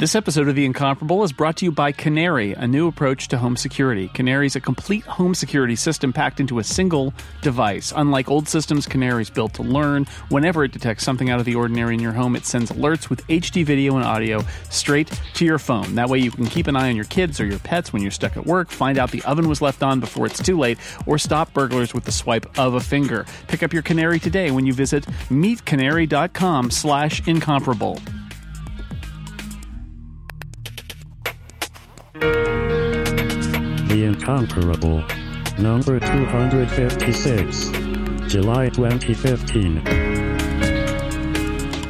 This episode of The Incomparable is brought to you by Canary, a new approach to home security. Canary is a complete home security system packed into a single device. Unlike old systems, Canary is built to learn. Whenever it detects something out of the ordinary in your home, it sends alerts with HD video and audio straight to your phone. That way you can keep an eye on your kids or your pets when you're stuck at work, find out the oven was left on before it's too late, or stop burglars with the swipe of a finger. Pick up your Canary today when you visit meetcanary.com slash incomparable. The Incomparable. Number 256. July 2015.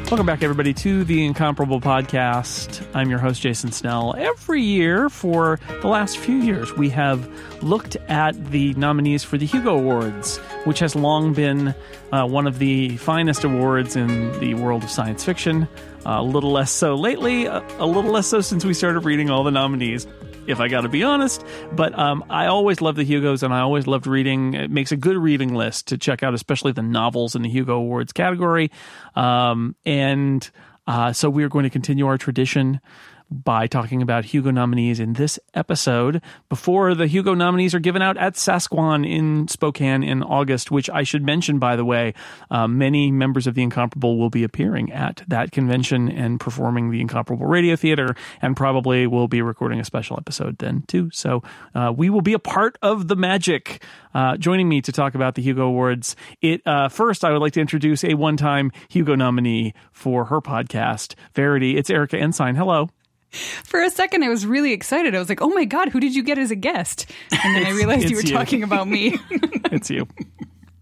Welcome back, everybody, to the Incomparable Podcast. I'm your host, Jason Snell. Every year for the last few years, we have looked at the nominees for the Hugo Awards, which has long been uh, one of the finest awards in the world of science fiction. Uh, a little less so lately, a, a little less so since we started reading all the nominees if I got to be honest. But um, I always love the Hugos, and I always loved reading. It makes a good reading list to check out, especially the novels in the Hugo Awards category. Um, and uh, so we are going to continue our tradition by talking about Hugo nominees in this episode before the Hugo nominees are given out at Sasquan in Spokane in August, which I should mention, by the way, uh, many members of the Incomparable will be appearing at that convention and performing the Incomparable Radio Theater, and probably will be recording a special episode then too. So uh, we will be a part of the magic. Uh, joining me to talk about the Hugo Awards, it uh, first I would like to introduce a one-time Hugo nominee for her podcast, Verity. It's Erika Ensign. Hello. For a second, I was really excited. I was like, "Oh my god, who did you get as a guest?" And then I realized you were you. talking about me. it's you.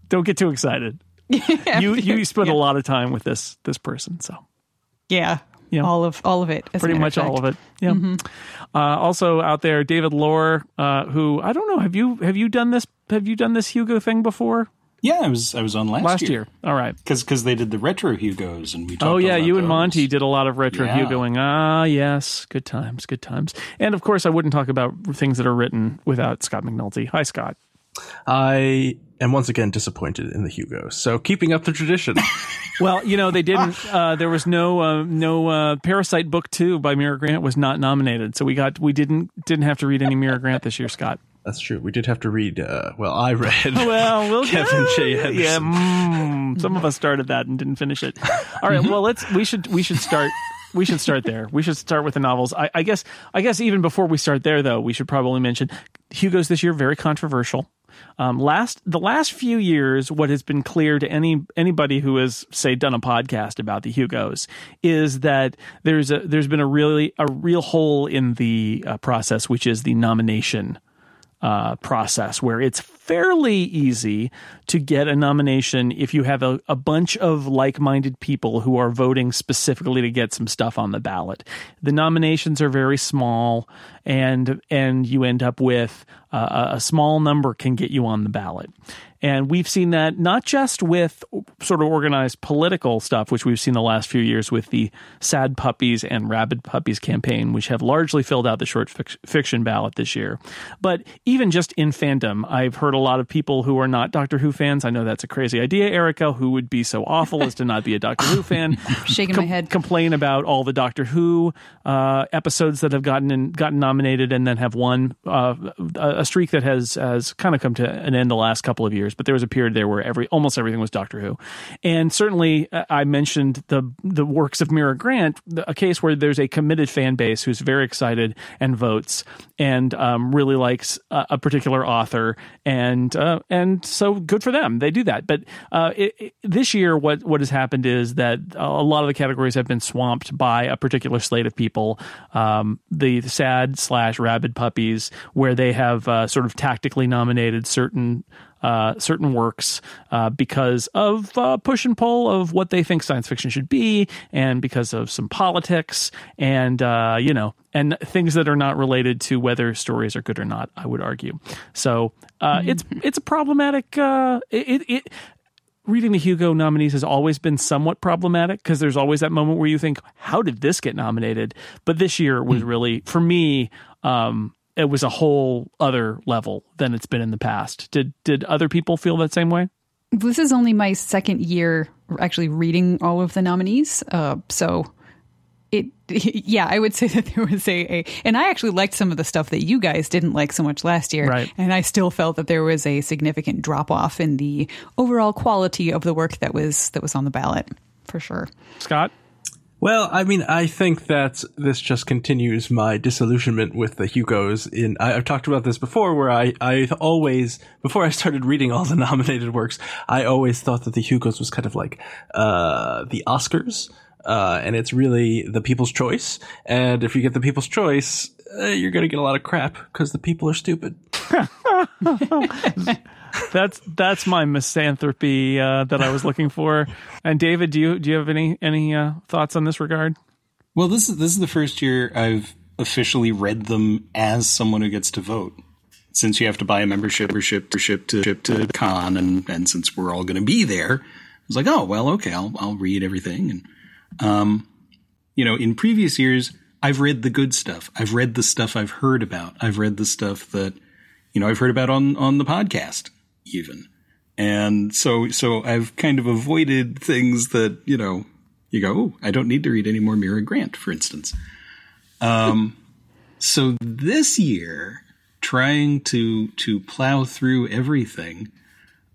Don't get too excited. yeah, You you spent yeah. a lot of time with this this person, so yeah, Yeah. all of all of it. pretty much all of it. Yeah. Uh, also out there, David Loehr, uh, who I don't know. Have you have you done this? Have you done this Hugo thing before? Yeah, I was I was on last, year. Last year. All right. because they did the retro Hugos and we talked. Oh yeah, about you and. Monty did a lot of retro Yeah. Hugoing. Ah, yes, good times, good times. And of course, I wouldn't talk about things that are written without Scott McNulty. Hi, Scott. I am once again disappointed in the Hugos. So keeping up the tradition. Well, you know they didn't. Uh, there was no uh, no uh, Parasite book two by Mira Grant was not nominated, so we got we didn't didn't have to read any Mira Grant this year, Scott. That's true. We did have to read. Uh, well, I read. Well, we'll Kevin J. Yeah, mm, some of us started that and didn't finish it. All right, well let's we should we should start. We should start there. We should start with the novels. I, I guess. I guess even before we start there, though, we should probably mention Hugo's this year very controversial. Um, last the last few years, what has been clear to any anybody who has say done a podcast about the Hugos is that there's a there's been a really a real hole in the uh, process, which is the nomination uh, process where it's fairly easy to get a nomination if you have a, a bunch of like-minded people who are voting specifically to get some stuff on the ballot. The nominations are very small, and and you end up with uh, a- a small number can get you on the ballot. And we've seen that not just with sort of organized political stuff, which we've seen the last few years with the Sad Puppies and Rabid Puppies campaign, which have largely filled out the short fiction ballot this year. But even just in fandom, I've heard a lot of people who are not Doctor Who fans. I know that's a crazy idea, Erika, who would be so awful as to not be a Doctor Who fan. Shaking my head. Complain about all the Doctor Who uh, episodes that have gotten in, gotten nominated and then have won uh, a a streak that has has kind of come to an end the last couple of years. But there was a period there where every almost everything was Doctor Who, and certainly uh, I mentioned the the works of Mira Grant, a case where there's a committed fan base who's very excited and votes and um, really likes a, a particular author, and uh, and so good for them. They do that. But uh, it, it- this year, what what has happened is that a lot of the categories have been swamped by a particular slate of people. Um, the sad slash rabid puppies, where they have uh, sort of tactically nominated certain uh, certain works uh, because of uh, push and pull of what they think science fiction should be, and because of some politics, and uh, you know, and things that are not related to whether stories are good or not. I would argue. So uh, it's it's a problematic. Uh, it, it reading the Hugo nominees has always been somewhat problematic because there's always that moment where you think, how did this get nominated? But this year was really, for me, um, it was a whole other level than it's been in the past. Did did other people feel that same way? This is only my second year actually reading all of the nominees. Uh, so it yeah i would say that there was a, a and i actually liked some of the stuff that you guys didn't like so much last year Right. and i still felt that there was a significant drop off in the overall quality of the work that was that was on the ballot for sure Scott? Well, I mean, I think that this just continues my disillusionment with the Hugos. In I, I've talked about this before, where I I always before I started reading all the nominated works, I always thought that the Hugos was kind of like uh, the Oscars. Uh, and it's really the people's choice. And if you get the people's choice, uh, you're going to get a lot of crap because the people are stupid. That's that's my misanthropy uh, that I was looking for. And David, do you do you have any any uh, thoughts on this regard? Well, this is this is the first year I've officially read them as someone who gets to vote. Since you have to buy a membership or ship to ship to ship to con, and and since we're all going to be there, I was like, oh well, okay, I'll I'll read everything. And um, you know, in previous years, I've read the good stuff. I've read the stuff I've heard about. I've read the stuff that you know I've heard about on on the podcast, even. And so so I've kind of avoided things that you know you go, oh, I don't need to read any more Mira Grant, for instance. Um, so this year, trying to to plow through everything,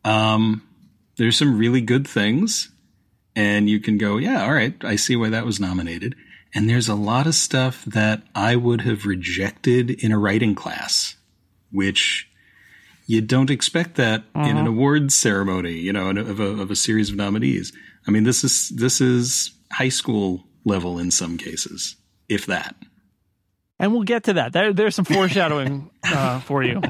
um, there's some really good things, and you can go, yeah, all right, I see why that was nominated. And there's a lot of stuff that I would have rejected in a writing class, which you don't expect that in an awards ceremony, you know, of a, of a series of nominees. I mean, this is this is high school level in some cases, if that. And we'll get to that. There, there's some foreshadowing uh, for you.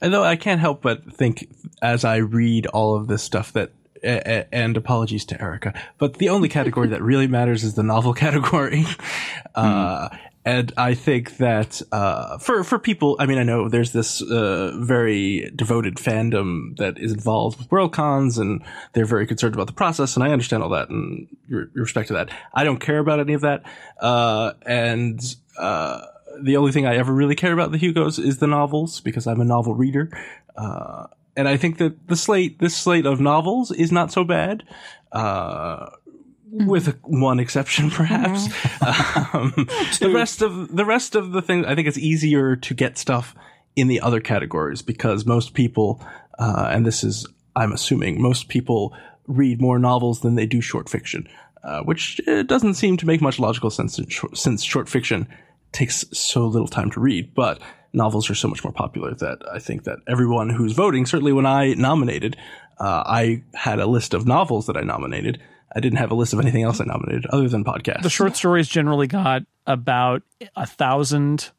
And though I can't help but think as I read all of this stuff that a- a- and apologies to Erika, but the only category that really matters is the novel category. Uh, and I think that uh, for for people, I mean, I know there's this uh, very devoted fandom that is involved with WorldCons, and they're very concerned about the process, and I understand all that and re- respect to that. I don't care about any of that, uh, and uh, the only thing I ever really care about the Hugos is the novels because I'm a novel reader. Uh, and I think that the slate, this slate of novels is not so bad. Uh, with one exception, perhaps. Um, the rest of the rest of the things, I think it's easier to get stuff in the other categories because most people, uh, and this is, I'm assuming, most people read more novels than they do short fiction, uh, which uh, doesn't seem to make much logical sense since short fiction takes so little time to read. But novels are so much more popular that I think that everyone who's voting, certainly when I nominated, uh, I had a list of novels that I nominated. I didn't have a list of anything else I nominated other than podcasts. The short stories generally got about a thousand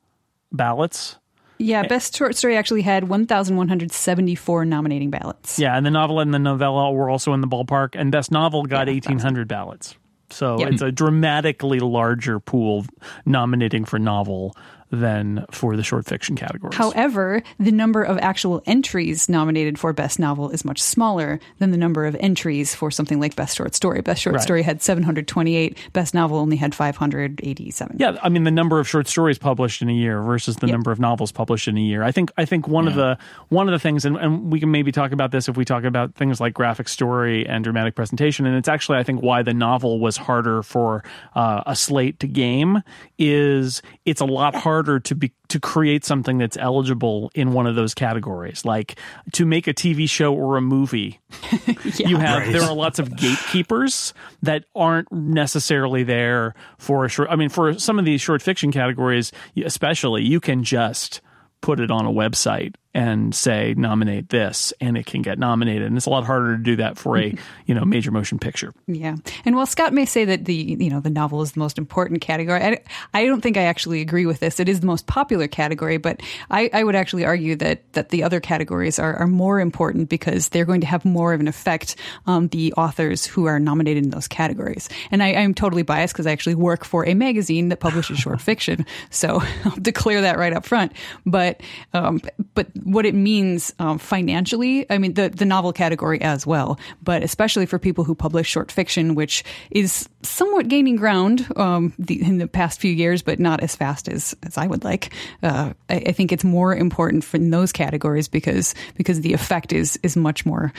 ballots. Yeah, best short story actually had 1,174 nominating ballots. Yeah, and the novel and the novella were also in the ballpark, and best novel got eighteen hundred ballots. So Yep. it's a dramatically larger pool nominating for novel than for the short fiction categories. However, the number of actual entries nominated for Best Novel is much smaller than the number of entries for something like Best Short Story. Best Short Right. Story had 728, Best Novel only had 587. Yeah, I mean the number of short stories published in a year versus the Yep. number of novels published in a year. I think I think one of the one of the things, and, and we can maybe talk about this if we talk about things like graphic story and dramatic presentation. And it's actually I think why the novel was harder for uh, a slate to game is it's a lot harder to be to create something that's eligible in one of those categories. Like to make a TV show or a movie, you have there are lots of gatekeepers that aren't necessarily there for a short. I mean, for some of these short fiction categories, especially, you can just put it on a website and say nominate this, and it can get nominated. And it's a lot harder to do that for a you know major motion picture. Yeah. And while Scott may say that the you know the novel is the most important category, I, I don't think I actually agree with this. It is the most popular category, but I, I would actually argue that that the other categories are, are more important because they're going to have more of an effect on the authors who are nominated in those categories. And I, I'm totally biased because I actually work for a magazine that publishes short fiction, so I'll declare that right up front. But um, but what it means um, financially, I mean the the novel category as well, but especially for people who publish short fiction, which is somewhat gaining ground um, the, in the past few years, but not as fast as as I would like. Uh, I, I think it's more important for in those categories because because the effect is is much more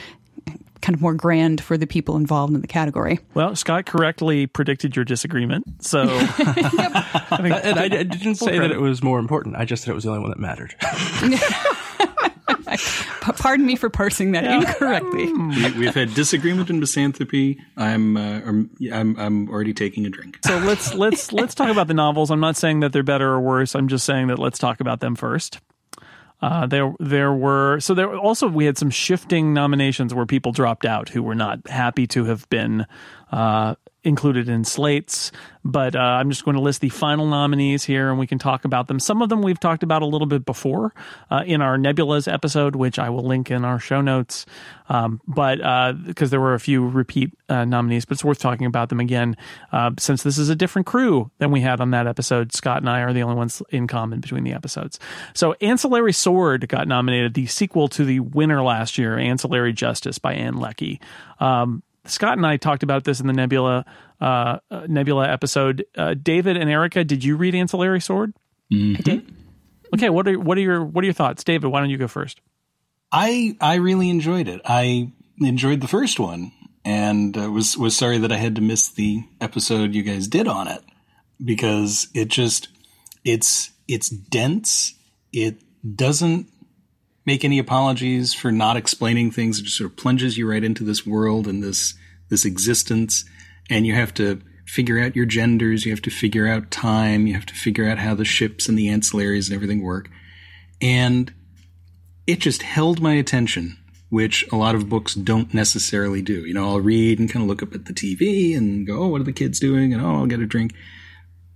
kind of more grand for the people involved in the category. Well, Scott correctly predicted your disagreement. So, I think, and I, I didn't say that it was more important. I just said it was the only one that mattered. Pardon me for parsing that incorrectly. we, have had disagreement and misanthropy. I'm, uh, I'm I'm already taking a drink. So let's let's let's talk about the novels. I'm not saying that they're better or worse. I'm just saying that let's talk about them first. Uh, there, there were so there also we had some shifting nominations where people dropped out who were not happy to have been uh, included in slates. But uh, I'm just going to list the final nominees here, and we can talk about them. Some of them we've talked about a little bit before uh, in our Nebulas episode, which I will link in our show notes. Um, but because uh, there were a few repeat uh, nominees, but it's worth talking about them again uh, since this is a different crew than we had on that episode. Scott and I are the only ones in common between the episodes. So, Ancillary Sword got nominated, the sequel to the winner last year, Ancillary Justice by Ann Leckie. Um, Scott and I talked about this in the Nebula uh, uh, Nebula episode. Uh, David and Erika, did you read Ancillary Sword? Mm-hmm. I did. Okay, what are what are your what are your thoughts, David? Why don't you go first? I I really enjoyed it. I enjoyed the first one, and uh, was was sorry that I had to miss the episode you guys did on it because it just it's it's dense. It doesn't make any apologies for not explaining things. It just sort of plunges you right into this world and this this existence, and you have to figure out your genders. You have to figure out time. You have to figure out how the ships and the ancillaries and everything work. And it just held my attention, which a lot of books don't necessarily do. You know, I'll read and kind of look up at the TV and go, "Oh, what are the kids doing?" and "Oh, I'll get a drink."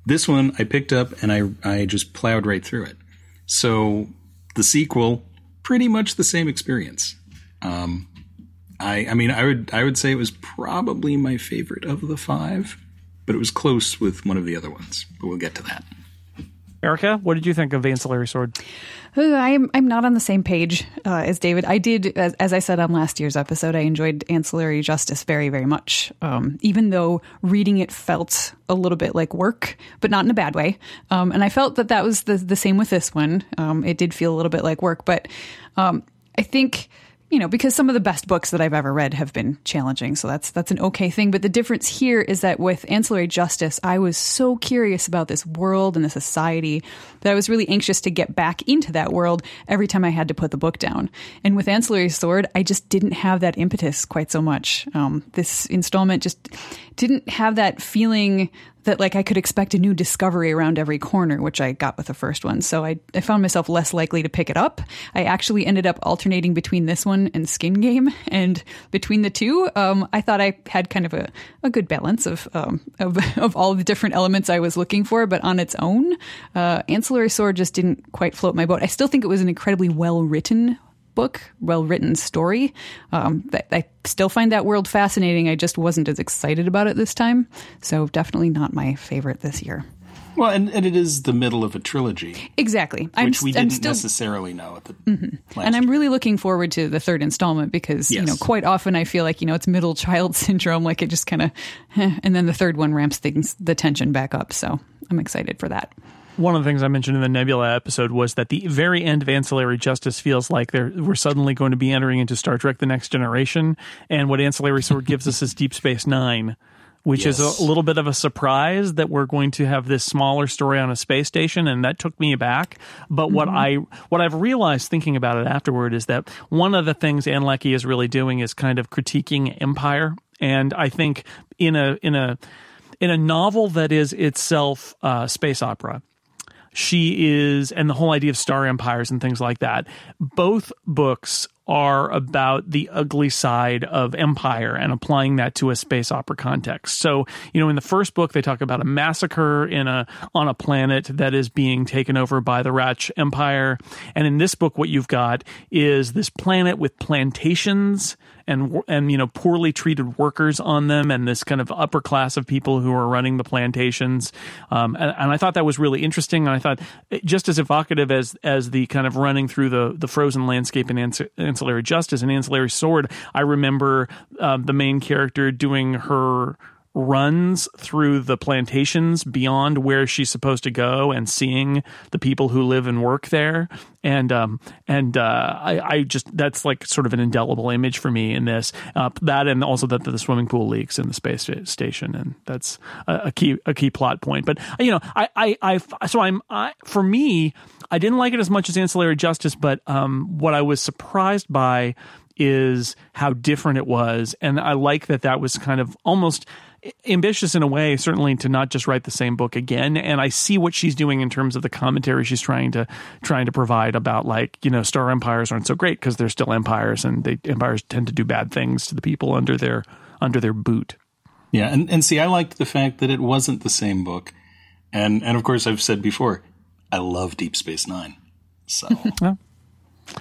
This one I picked up and I I just plowed right through it. So the sequel pretty much the same experience. Um, I, I mean, I would, I would say it was probably my favorite of the five, but it was close with one of the other ones. But we'll get to that. Erika, what did you think of Ancillary Sword? I'm I'm not on the same page uh, as David. I did, as, as, I said on last year's episode, I enjoyed Ancillary Justice very very much. Um, even though reading it felt a little bit like work, but not in a bad way. Um, and I felt that that was the the same with this one. Um, it did feel a little bit like work, but um, I think you know, because some of the best books that I've ever read have been challenging. So that's that's an okay thing. But the difference here is that with Ancillary Justice, I was so curious about this world and the society that I was really anxious to get back into that world every time I had to put the book down. And with Ancillary Sword, I just didn't have that impetus quite so much. Um, this installment just didn't have that feeling that like I could expect a new discovery around every corner, which I got with the first one. So I, I found myself less likely to pick it up. I actually ended up alternating between this one and Skin Game, and between the two, um, I thought I had kind of a, a good balance of, um, of of all the different elements I was looking for. But on its own, uh, Ancillary Sword just didn't quite float my boat. I still think it was an incredibly well written book, well written story. Um, I still find that world fascinating. I just wasn't as excited about it this time. So definitely not my favorite this year. Well, and, and it is the middle of a trilogy. Exactly. Which I'm, we didn't still, necessarily know at the mm-hmm. And I'm really looking forward to the third installment because, yes. you know, quite often I feel like, you know, it's middle child syndrome. Like it just kind of, eh, and then the third one ramps things, the tension back up. So I'm excited for that one of the things I mentioned in the Nebula episode was that the very end of Ancillary Justice feels like we're suddenly going to be entering into Star Trek: The Next Generation, and what Ancillary Sword gives us is Deep Space Nine, which yes. is a little bit of a surprise that we're going to have this smaller story on a space station, and that took me aback. But mm-hmm. what I what I've realized thinking about it afterward is that one of the things Ann Leckie is really doing is kind of critiquing Empire, and I think in a in a in a novel that is itself uh, space opera she is, and the whole idea of star empires and things like that. Both books are about the ugly side of empire and applying that to a space opera context. So, you know, in the first book they talk about a massacre in a on a planet that is being taken over by the Radch Empire, and in this book what you've got is this planet with plantations and and you know poorly treated workers on them and this kind of upper class of people who are running the plantations. Um, and, and, I thought that was really interesting. And I thought eh, just as evocative as as the kind of running through the the frozen landscape in ancillary justice and ancillary sword I remember um, the main character doing her runs through the plantations beyond where she's supposed to go and seeing the people who live and work there. And um and uh I, I just that's like sort of an indelible image for me in this. Uh, that and also that the swimming pool leaks in the space station. And that's a, a key a key plot point. But you know I I, I so I'm I, for me I didn't like it as much as ancillary justice but um what I was surprised by is how different it was. And I like that that was kind of almost ambitious in a way, certainly to not just write the same book again. And I see what she's doing in terms of the commentary she's trying to trying to provide about like you know star empires aren't so great because they're still empires and they empires tend to do bad things to the people under their under their boot. Yeah, and and see, I liked the fact that it wasn't the same book, and and of course I've said before, I love Deep Space Nine. So,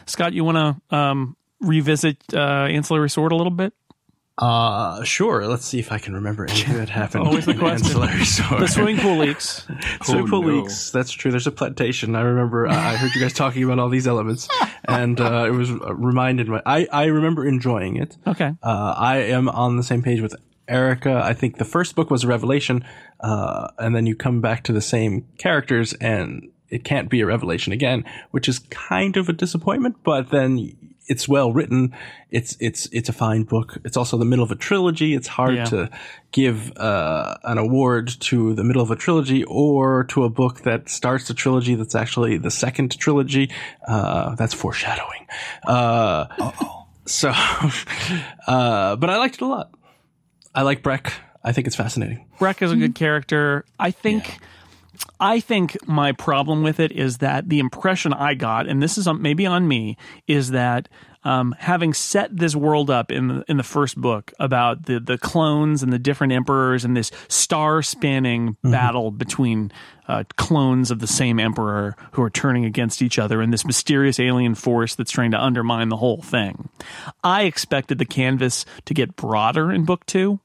Scott, you want to um, revisit uh, Ancillary Sword a little bit? Uh, sure. Let's see if I can remember anything that happened. Always the question. The swimming pool leaks. Swimming pool no. leaks. That's true. There's a plantation. I remember. Uh, I heard you guys talking about all these elements, and uh, it was reminded. My, I I remember enjoying it. Okay. Uh, I am on the same page with Erika. I think the first book was a revelation, uh, and then you come back to the same characters, and it can't be a revelation again, which is kind of a disappointment. But then it's well written. It's it's it's a fine book. It's also the middle of a trilogy. It's hard Yeah. to give uh, an award to the middle of a trilogy or to a book that starts a trilogy that's actually the second trilogy. Uh, that's foreshadowing. Uh, so, uh, but I liked it a lot. I like Breq. I think it's fascinating. Breq is a good character. I think. I think my problem with it is that the impression I got, and this is maybe on me, is that um, having set this world up in the, in the first book about the the clones and the different emperors and this star spanning battle between uh, clones of the same emperor who are turning against each other and this mysterious alien force that's trying to undermine the whole thing. I expected the canvas to get broader in book two,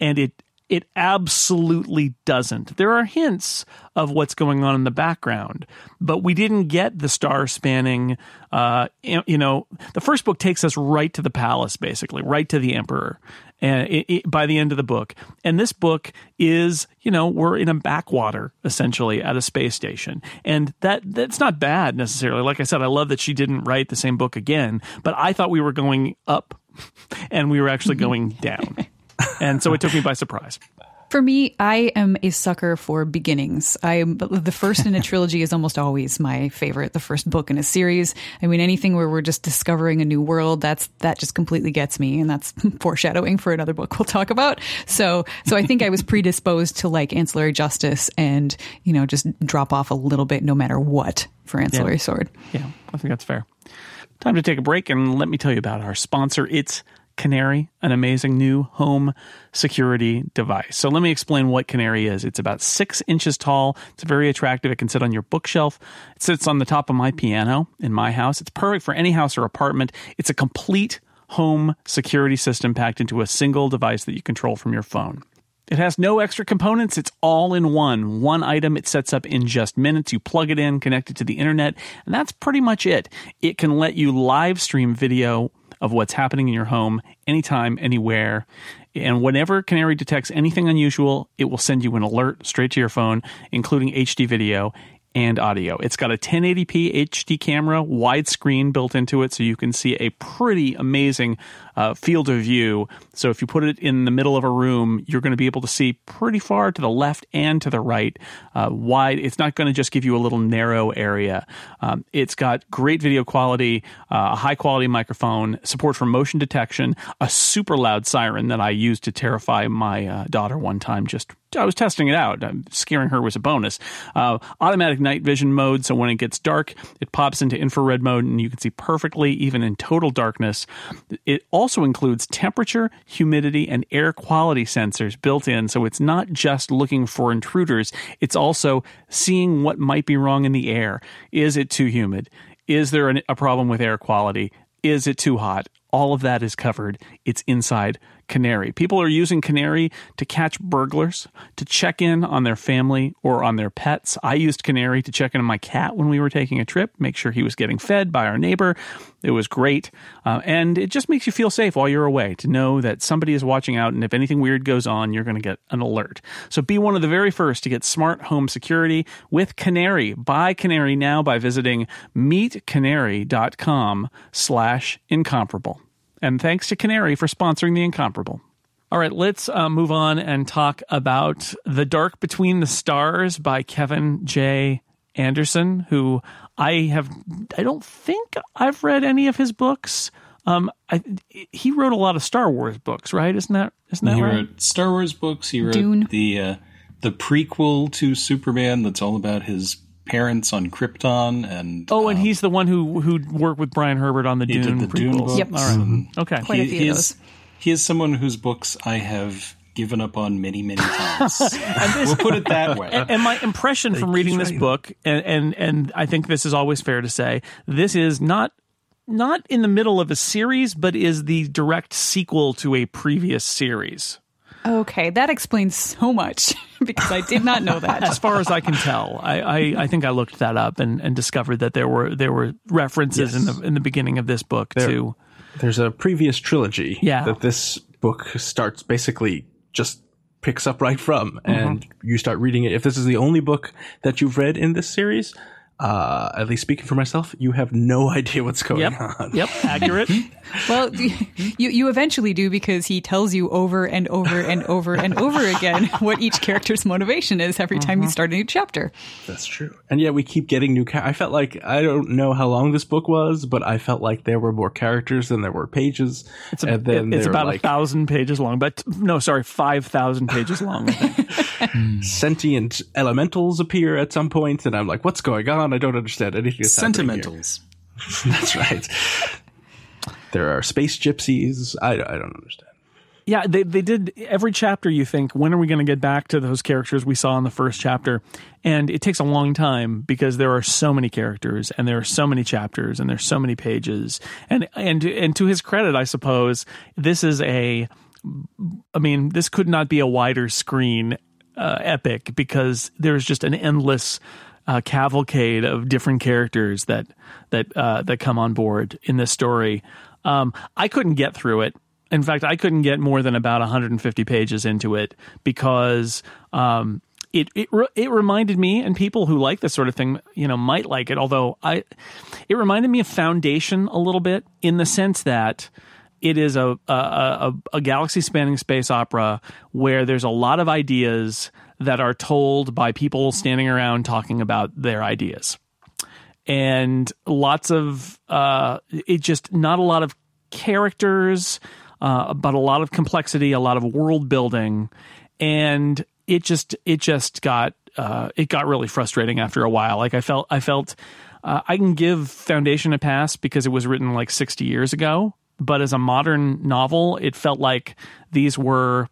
and it it absolutely doesn't. There are hints of what's going on in the background, but we didn't get the star spanning. Uh, you know, the first book takes us right to the palace, basically, right to the emperor. And it, it, by the end of the book, and this book is, you know, we're in a backwater essentially at a space station, and that that's not bad necessarily. Like I said, I love that she didn't write the same book again, but I thought we were going up, and we were actually going down and so it took me by surprise. For me, I am a sucker for beginnings. I am the first in a trilogy is almost always my favorite. The first book in a series. I mean, anything where we're just discovering a new world, that's that just completely gets me, and that's foreshadowing for another book we'll talk about. So, so I think I was predisposed to like ancillary justice, and you know, just drop off a little bit no matter what for ancillary Yeah. sword. Yeah, I think that's fair. Time to take a break and let me tell you about our sponsor. It's Canary, an amazing new home security device. So let me explain what Canary is. It's about six inches tall. It's very attractive. It can sit on your bookshelf. It sits on the top of my piano in my house. It's perfect for any house or apartment. It's a complete home security system packed into a single device that you control from your phone. It has no extra components. It's all in one. One item it sets up in just minutes. You plug it in, connect it to the internet, and that's pretty much it. It can let you live stream video of what's happening in your home anytime, anywhere. And whenever Canary detects anything unusual, it will send you an alert straight to your phone, including HD video and audio. It's got a 1080p HD camera, widescreen built into it, so you can see a pretty amazing uh, field of view. So if you put it in the middle of a room, you're going to be able to see pretty far to the left and to the right. Uh, wide. It's not going to just give you a little narrow area. Um, it's got great video quality, uh, a high quality microphone, support for motion detection, a super loud siren that I used to terrify my uh, daughter one time. Just I was testing it out. Scaring her was a bonus. Uh, automatic night vision mode, so when it gets dark, it pops into infrared mode and you can see perfectly, even in total darkness. It also includes temperature, humidity, and air quality sensors built in, so it's not just looking for intruders, it's also seeing what might be wrong in the air. Is it too humid? Is there an, a problem with air quality? Is it too hot? All of that is covered. It's inside Canary. People are using Canary to catch burglars, to check in on their family or on their pets. I used Canary to check in on my cat when we were taking a trip, make sure he was getting fed by our neighbor. It was great. Uh, and it just makes you feel safe while you're away to know that somebody is watching out. And if anything weird goes on, you're going to get an alert. So be one of the very first to get smart home security with Canary. Buy Canary now by visiting meetcanary.com slash incomparable. And thanks to Canary for sponsoring The Incomparable. All right, let's uh, move on and talk about The Dark Between the Stars by Kevin J. Anderson, who I have, I don't think I've read any of his books. Um, I, he wrote a lot of Star Wars books, right? Isn't that isn't that he right? wrote Star Wars books. He wrote Dune. the uh, the prequel to Superman that's all about his parents on Krypton and oh, and um, he's the one who who worked with Brian Herbert on the he Dune did the Dune books. Yep. All right. and Okay. Quite a he, few he is he is someone whose books I have given up on many many times. we'll put it that way. and my impression from reading this right. book and, and and I think this is always fair to say this is not not in the middle of a series but is the direct sequel to a previous series Okay, that explains so much because I did not know that. as far as I can tell I, I, I think I looked that up and, and discovered that there were there were references in the in the beginning of this book to There's a previous trilogy Yeah. that this book starts basically just picks up right from, mm-hmm. and you start reading it. If this is the only book that you've read in this series, uh, at least speaking for myself, you have no idea what's going yep on. yep accurate Well, you you eventually do because he tells you over and over and over and over again what each character's motivation is every time you start a new chapter. That's true. And yet we keep getting new. Ca- I felt like I don't know how long this book was, but I felt like there were more characters than there were pages. it's, a, and then it's about like a thousand pages long but no sorry five thousand pages long sentient elementals appear at some point, and I'm like, "What's going on? I don't understand anything." That's happening here." Sentimentals. That's right. there are space gypsies. I, I don't understand. Yeah, they they did every chapter. You think when are we going to get back to those characters we saw in the first chapter? And it takes a long time because there are so many characters and there are so many chapters and there's so many pages. And and and to his credit, I suppose this is a. I mean, this could not be a wider screen uh, epic because there's just an endless uh, cavalcade of different characters that that uh, that come on board in this story. Um, I couldn't get through it. In fact, I couldn't get more than about 150 pages into it because um, it it it reminded me, and people who like this sort of thing, you know, might like it. Although I, it reminded me of Foundation a little bit in the sense that it is a a, a, a galaxy spanning space opera where there's a lot of ideas that are told by people standing around talking about their ideas and lots of uh, it just not a lot of characters, uh, but a lot of complexity, a lot of world building, and it just it just got uh, it got really frustrating after a while. Like I felt I felt uh, I can give Foundation a pass because it was written like sixty years ago, but as a modern novel, it felt like these were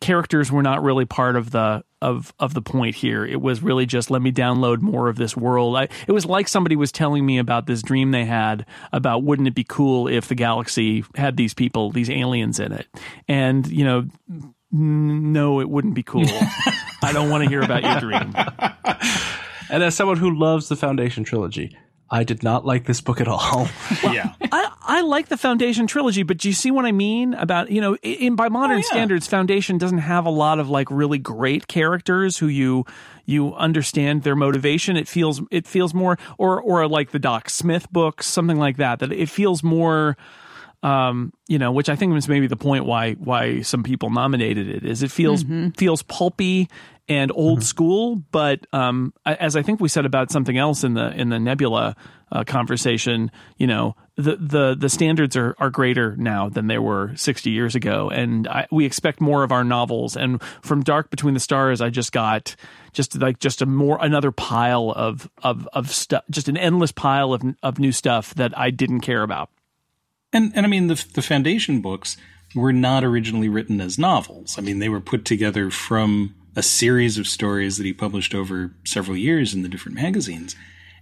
characters were not really part of the of of the point here. It was really just let me download more of this world. I, it was like somebody was telling me about this dream they had about wouldn't it be cool if the galaxy had these people, these aliens in it. And you know, no, it wouldn't be cool. I don't want to hear about your dream. And as someone who loves the Foundation trilogy, I did not like this book at all. yeah. I, I like the Foundation trilogy, but do you see what I mean about you know in by modern yeah. standards, Foundation doesn't have a lot of like really great characters who you you understand their motivation. It feels it feels more or or like the Doc Smith books, something like that. That it feels more. Um, you know, which I think was maybe the point why why some people nominated it is it feels feels pulpy and old school, but um, as I think we said about something else in the in the Nebula uh, conversation, you know, the the the standards are are greater now than they were 60 years ago, and I, we expect more of our novels. And from Dark Between the Stars, I just got just like just a more another pile of of of stuff, just an endless pile of of new stuff that I didn't care about. And and I mean the the foundation books were not originally written as novels. I mean they were put together from a series of stories that he published over several years in the different magazines.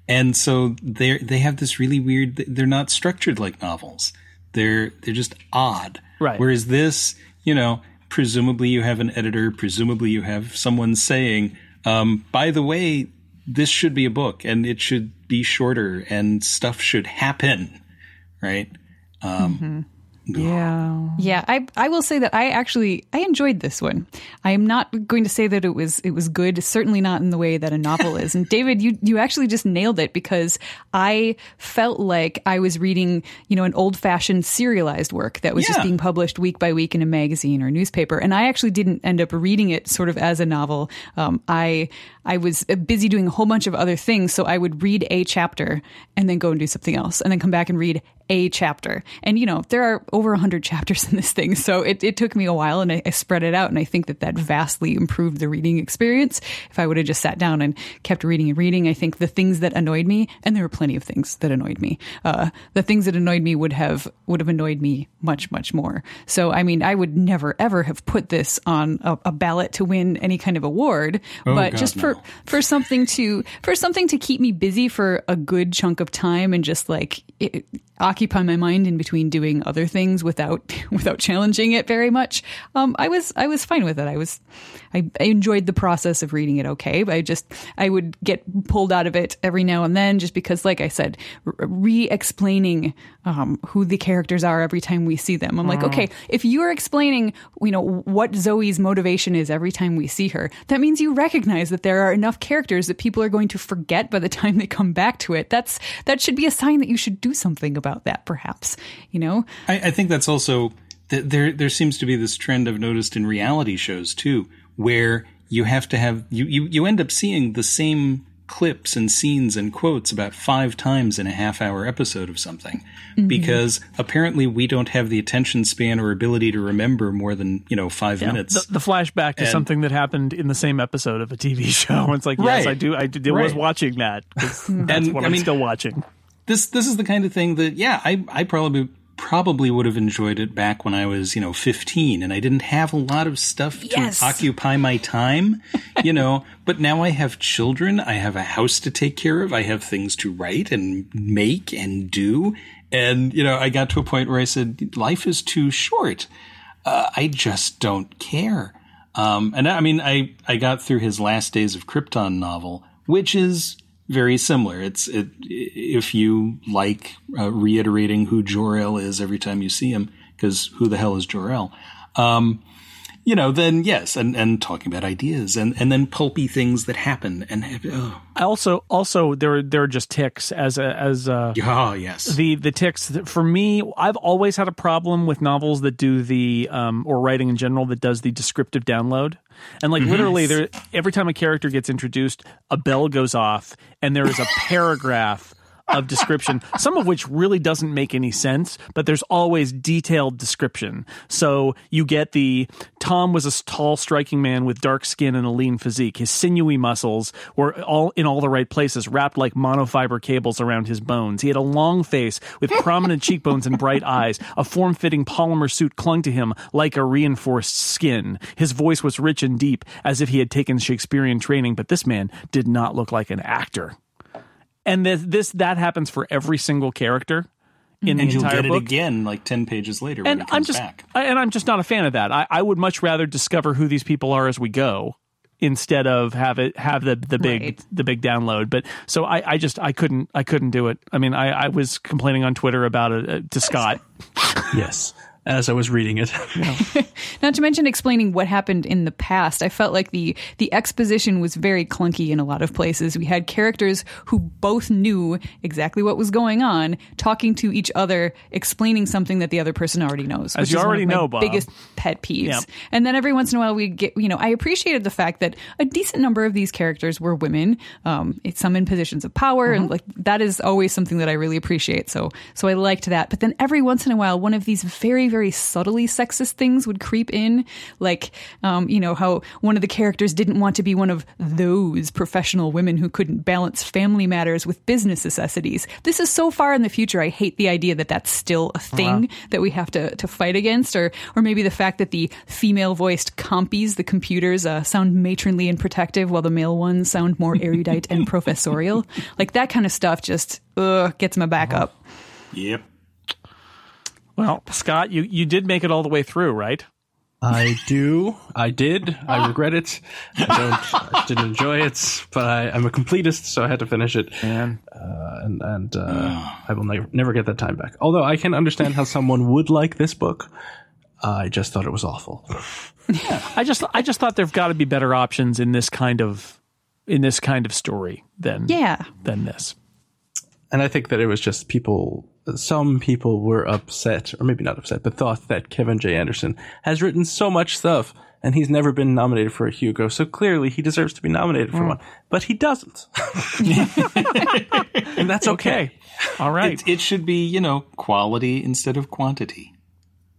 And so they they have this really weird they're not structured like novels. They're they're just odd. Right. Whereas this you know, presumably you have an editor, presumably you have someone saying, um, by the way, this should be a book and it should be shorter and stuff should happen, right? Um, Yeah. Yeah, I I will say that I actually I enjoyed this one. I am not going to say that it was it was good, certainly not in the way that a novel is. And David, you you actually just nailed it because I felt like I was reading, you know, an old-fashioned serialized work that was just being published week by week in a magazine or newspaper. And I actually didn't end up reading it sort of as a novel. Um, I I was busy doing a whole bunch of other things, so I would read a chapter and then go and do something else, and then come back and read a chapter. And you know, there are over 100 chapters in this thing, so it, it took me a while and I, I spread it out. And I think that that vastly improved the reading experience. If I would have just sat down and kept reading and reading, I think the things that annoyed me, and there were plenty of things that annoyed me, uh, the things that annoyed me would have would have annoyed me much much more. So I mean, I would never ever have put this on a, a ballot to win any kind of award, but God, just for no. For something to for something to keep me busy for a good chunk of time and just like it, occupy my mind in between doing other things without without challenging it very much. Um, I was I was fine with it. I was I, I enjoyed the process of reading it. Okay, but I just I would get pulled out of it every now and then just because, like I said, re explaining um, who the characters are every time we see them. I'm like, okay, if you're explaining, you know, what Zoe's motivation is every time we see her, that means you recognize that there are enough characters that people are going to forget by the time they come back to it. That's that should be a sign that you should do something about that, perhaps. You know, I, I think that's also that there there seems to be this trend I've noticed in reality shows too, where you have to have you, you, you end up seeing the same clips and scenes and quotes about five times in a half hour episode of something. Mm-hmm. Because apparently we don't have the attention span or ability to remember more than, you know, five minutes. The, the flashback to And- something that happened in the same episode of a TV show. It's like, yes, I do. I did, was watching that That's And, what I I'm mean- still watching. this this is the kind of thing that yeah I I probably probably would have enjoyed it back when I was you know 15 and I didn't have a lot of stuff Yes. to occupy my time you know but now I have children I have a house to take care of I have things to write and make and do and you know I got to a point where I said life is too short uh, I just don't care. Um, and I mean, I, I got through his Last Days of Krypton novel, which is very similar. It's it, if you like uh, reiterating who Jor El is every time you see him, because who the hell is Jor El? Um, you know, then yes, and, and talking about ideas and, and then pulpy things that happen and oh, I also, also there, there are just ticks as a, as a, oh yes, the the ticks that- for me i've always had a problem with novels that do the um or writing in general that does the descriptive download. And like literally there every time a character gets introduced a bell goes off and there is a paragraph of description some of which really doesn't make any sense but there's always detailed description. So you get the tom was a tall striking man with dark skin and a lean physique. His sinewy muscles were all in all the right places wrapped like monofiber cables around his bones. He had a long face with prominent cheekbones and bright eyes. A form-fitting polymer suit clung to him like a reinforced skin. His voice was rich and deep as if he had taken shakespearean training but this man did not look like an actor and this, this that happens for every single character in and the you'll entire get book. again like ten pages later when and it comes I'm just back. I- and I'm just not a fan of that. I, I would much rather discover who these people are as we go instead of have it have the the big Right. the big download. But so I, I just I couldn't I couldn't do it. I mean I, I was complaining on Twitter about it uh, to Scott. Yes. As I was reading it. Not to mention explaining what happened in the past. I felt like the the exposition was very clunky in a lot of places. We had characters who both knew exactly what was going on, talking to each other, explaining something that the other person already knows. As which you is one already of my know, Bob. biggest pet peeves. Yep. And then every once in a while we get, you know, I appreciated the fact that a decent number of these characters were women. Um, it's some in positions of power, Mm-hmm. and like that is always something that I really appreciate. So, so I liked that. But then every once in a while, one of these very, very subtly sexist things would creep in, like, um, you know, how one of the characters didn't want to be one of those professional women who couldn't balance family matters with business necessities. This is so far in the future. I hate the idea that that's still a thing that we have to, to fight against, or or maybe the fact that the female voiced compies, the computers, uh, sound matronly and protective, while the male ones sound more erudite and professorial. Like that kind of stuff just uh, gets my back up. Yep. Well, Scott, you you did make it all the way through, right? I do. I did. I regret it. I don't. I didn't enjoy it, but I, I'm a completist, so I had to finish it. Man. Uh, and and uh, I will never never get that time back. Although I can understand how someone would like this book. I just thought it was awful. yeah. I just I just thought there've got to be better options in this kind of in this kind of story than Yeah. than this. And I think that it was just people. Some people were upset, or maybe not upset, but thought that Kevin J. Anderson has written so much stuff, and he's never been nominated for a Hugo. So clearly, he deserves to be nominated for mm. one, but he doesn't. and that's okay. Okay. All right. It, it should be, you know, quality instead of quantity.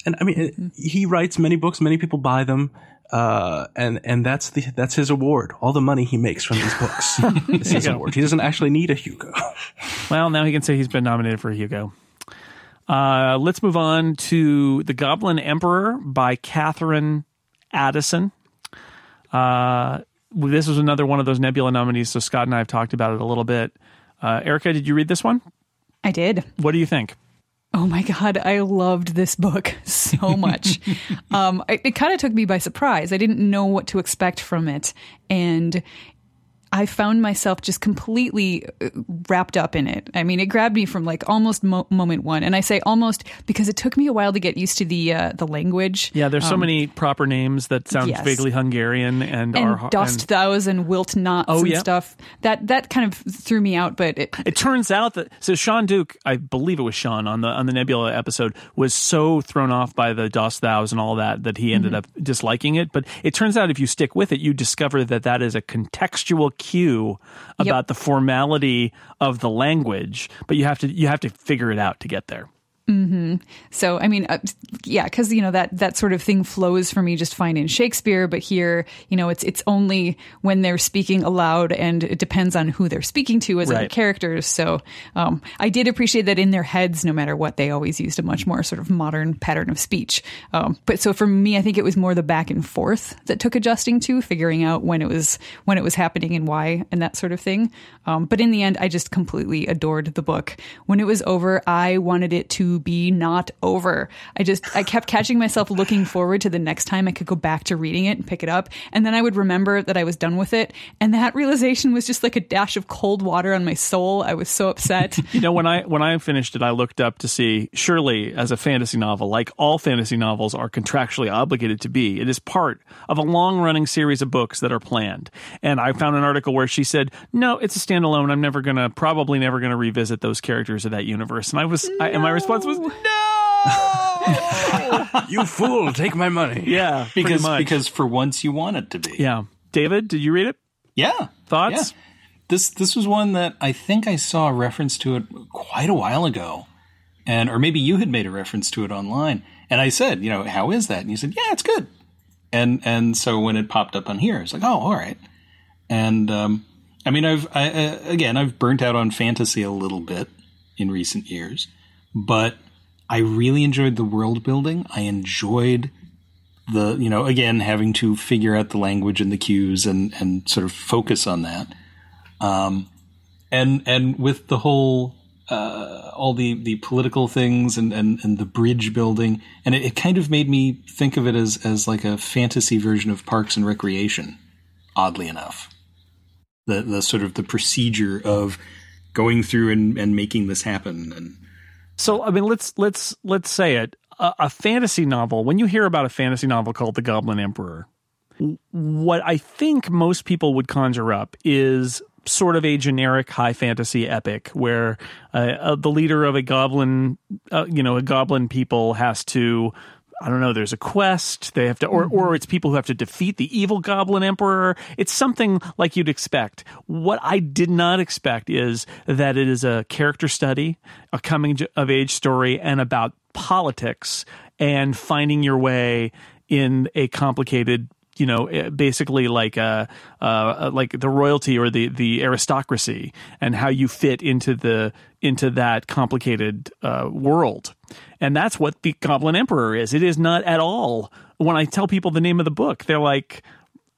And I mean, it- he writes many books. Many people buy them. Uh, and, and that's the, that's his award. All the money he makes from these books is his award. He doesn't actually need a Hugo. Well, now he can say he's been nominated for a Hugo. Uh, let's move on to The Goblin Emperor by Katherine Addison. Uh, this was another one of those Nebula nominees, so Scott and I have talked about it a little bit. Uh, Erika, did you read this one? I did. What do you think? Oh my God, I loved this book so much. um, it, it kind of took me by surprise. I didn't know what to expect from it. And I found myself just completely uh, wrapped up in it. I mean, it grabbed me from like almost mo- moment one, and I say almost because it took me a while to get used to the uh, the language. Yeah, there's so many proper names that sound Um, yes. vaguely Hungarian and, and are dust and thous and wilt knots Oh, and yeah. stuff. That that kind of threw me out, but it, It turns out that so Sean Duke, I believe it was Sean on the on the Nebula episode, was so thrown off by the Dost Thous and all that that he ended Mm-hmm. up disliking it. But it turns out if you stick with it, you discover that that is a contextual cue about the formality of the language. But you have to you have to figure it out to get there. So I mean, uh, yeah, because you know that that sort of thing flows for me just fine in Shakespeare, but here, you know, it's it's only when they're speaking aloud, and it depends on who they're speaking to as Right. characters. So um, I did appreciate that in their heads, no matter what, they always used a much more sort of modern pattern of speech. Um, but so for me, I think it was more the back and forth that took adjusting to, figuring out when it was when it was happening and why, and that sort of thing. Um, but in the end, I just completely adored the book. When it was over, I wanted it to be not over. I just I kept catching myself looking forward to the next time I could go back to reading it and pick it up, and then I would remember that I was done with it, and that realization was just like a dash of cold water on my soul. I was so upset. You know, when I when I finished it, I looked up to see surely as a fantasy novel, like all fantasy novels are contractually obligated to be, it is part of a long running series of books that are planned. And I found an article where she said, "No, it's a standalone. I'm never gonna, probably never gonna revisit those characters of that universe." And I was, I, and my response was, "No." you fool! Take my money. yeah, Because much. because for once you want it to be. yeah. David, did you read it? Yeah. Thoughts? Yeah. This this was one that I think I saw a reference to it quite a while ago. And or maybe you had made a reference to it online. And I said, you know, how is that? And you said, Yeah, it's good. And and so when it popped up on here, I was like, Oh, all right. And um I mean I've I, uh, again I've burnt out on fantasy a little bit in recent years, but I really enjoyed the world building. I enjoyed the you know again having to figure out the language and the cues and and sort of focus on that um and and with the whole uh all the the political things and and, and the bridge building and it, it kind of made me think of it as as like a fantasy version of parks and recreation oddly enough the the sort of the procedure of going through and and making this happen and So I mean, let's let's let's say it. A, a fantasy novel. When you hear about a fantasy novel called The Goblin Emperor, what I think most people would conjure up is sort of a generic high fantasy epic where uh, uh, the leader of a goblin, uh, you know, a goblin people has to. I don't know. There's a quest. They have to, or or it's people who have to defeat the evil goblin emperor. It's something like you'd expect. What I did not expect is that it is a character study, a coming of age story, and about politics and finding your way in a complicated you know eh, basically like uh, uh like the royalty or the the aristocracy and how you fit into the into that complicated uh, world and that's what the goblin emperor is it is not at all when i tell people the name of the book they're like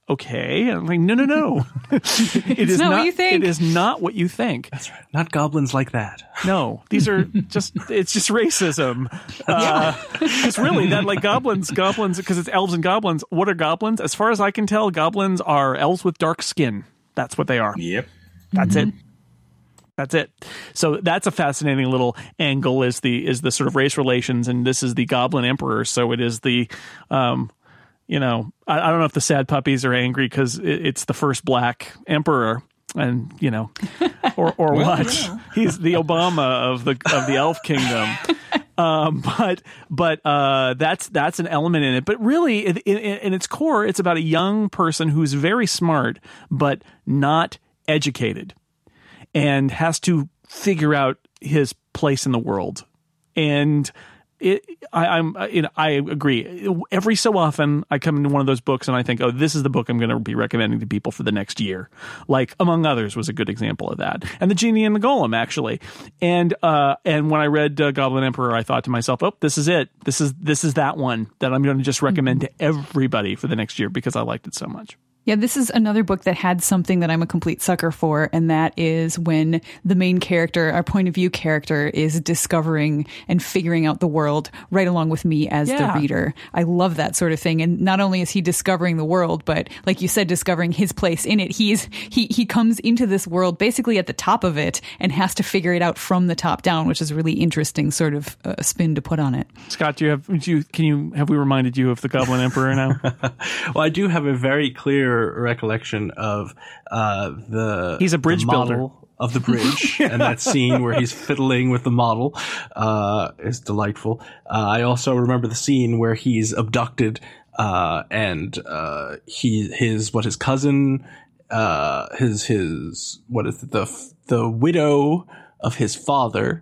okay. And I'm like, no, no, no. it is not what you think. It is not what you think. That's right. Not goblins like that. No, these are just, it's just racism. Uh, it's really that like goblins, goblins, because it's elves and goblins. What are goblins? As far as I can tell, goblins are elves with dark skin. That's what they are. Yep. That's it. That's it. So that's a fascinating little angle is the is the sort of race relations, and this is the Goblin Emperor. So it is the, um, you know, I, I don't know if the sad puppies are angry because it, it's the first black emperor, and you know, or or what? He's the Obama of the of the Elf Kingdom. Um, but but uh, that's that's an element in it. But really, in, in, in its core, it's about a young person who's very smart but not educated and has to figure out his place in the world. And it, I, I'm, you know, I agree. Every so often, I come into one of those books and I think, oh, this is the book I'm going to be recommending to people for the next year. Like, among others, was a good example of that. And the Genie and the Golem, actually. And uh, and when I read uh, Goblin Emperor, I thought to myself, oh, this is it. This is this is that one that I'm going to just recommend to everybody for the next year because I liked it so much. Yeah, this is another book that had something that I'm a complete sucker for, and that is when the main character, our point of view character, is discovering and figuring out the world right along with me as Yeah. the reader. I love that sort of thing. And not only is he discovering the world, but like you said, discovering his place in it. He's he he comes into this world basically at the top of it and has to figure it out from the top down, which is a really interesting sort of uh, spin to put on it. Scott, do you have? Do you can you have we reminded you of the Goblin Emperor now? Well, I do have a very clear recollection of uh, the He's a bridge model builder. of the bridge, and that scene where he's fiddling with the model uh, is delightful. Uh, I also remember the scene where he's abducted, uh, and uh, he his what his cousin, uh, his his what is it, the the widow of his father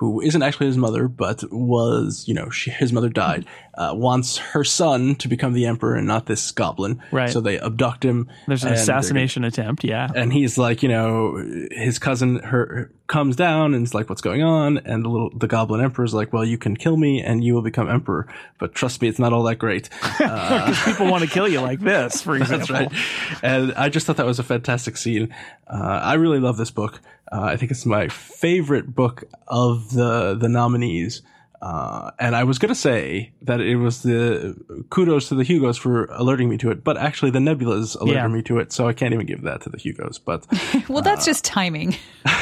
who isn't actually his mother, but was, you know, she, his mother died, uh, wants her son to become the emperor and not this goblin. Right. So they abduct him. There's an assassination attempt. Yeah. And he's like, you know, his cousin her comes down and is like, "What's going on?" And the little the goblin emperor's like, "Well, you can kill me and you will become emperor, but trust me, it's not all that great." Because people want to kill you like this, for example. That's right. And I just thought that was a fantastic scene. Uh, I really love this book. Uh, I think it's my favorite book of the the nominees. Uh, and I was gonna say that it was the kudos to the Hugos for alerting me to it, but actually the Nebulas alerted Yeah. me to it, so I can't even give that to the Hugos. But Well, that's just timing.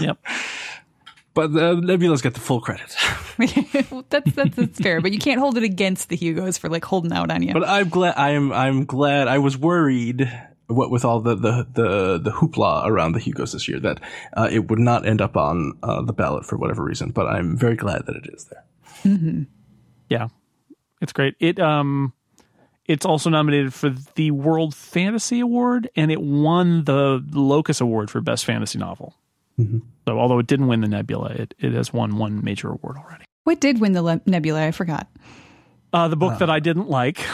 Yep. but the Nebulas get the full credit. that's, that's that's fair, but you can't hold it against the Hugos for like holding out on you. But I'm glad. I am. I'm glad. I was worried. What with all the the the, the hoopla around the Hugos this year, that uh, it would not end up on uh, the ballot for whatever reason. But I'm very glad that it is there. Yeah. It's great. It um it's also nominated for the World Fantasy Award and it won the Locus Award for Best Fantasy Novel. So although it didn't win the Nebula, it, it has won one major award already. what did win the Le- Nebula? I forgot. Uh, the book that I didn't like.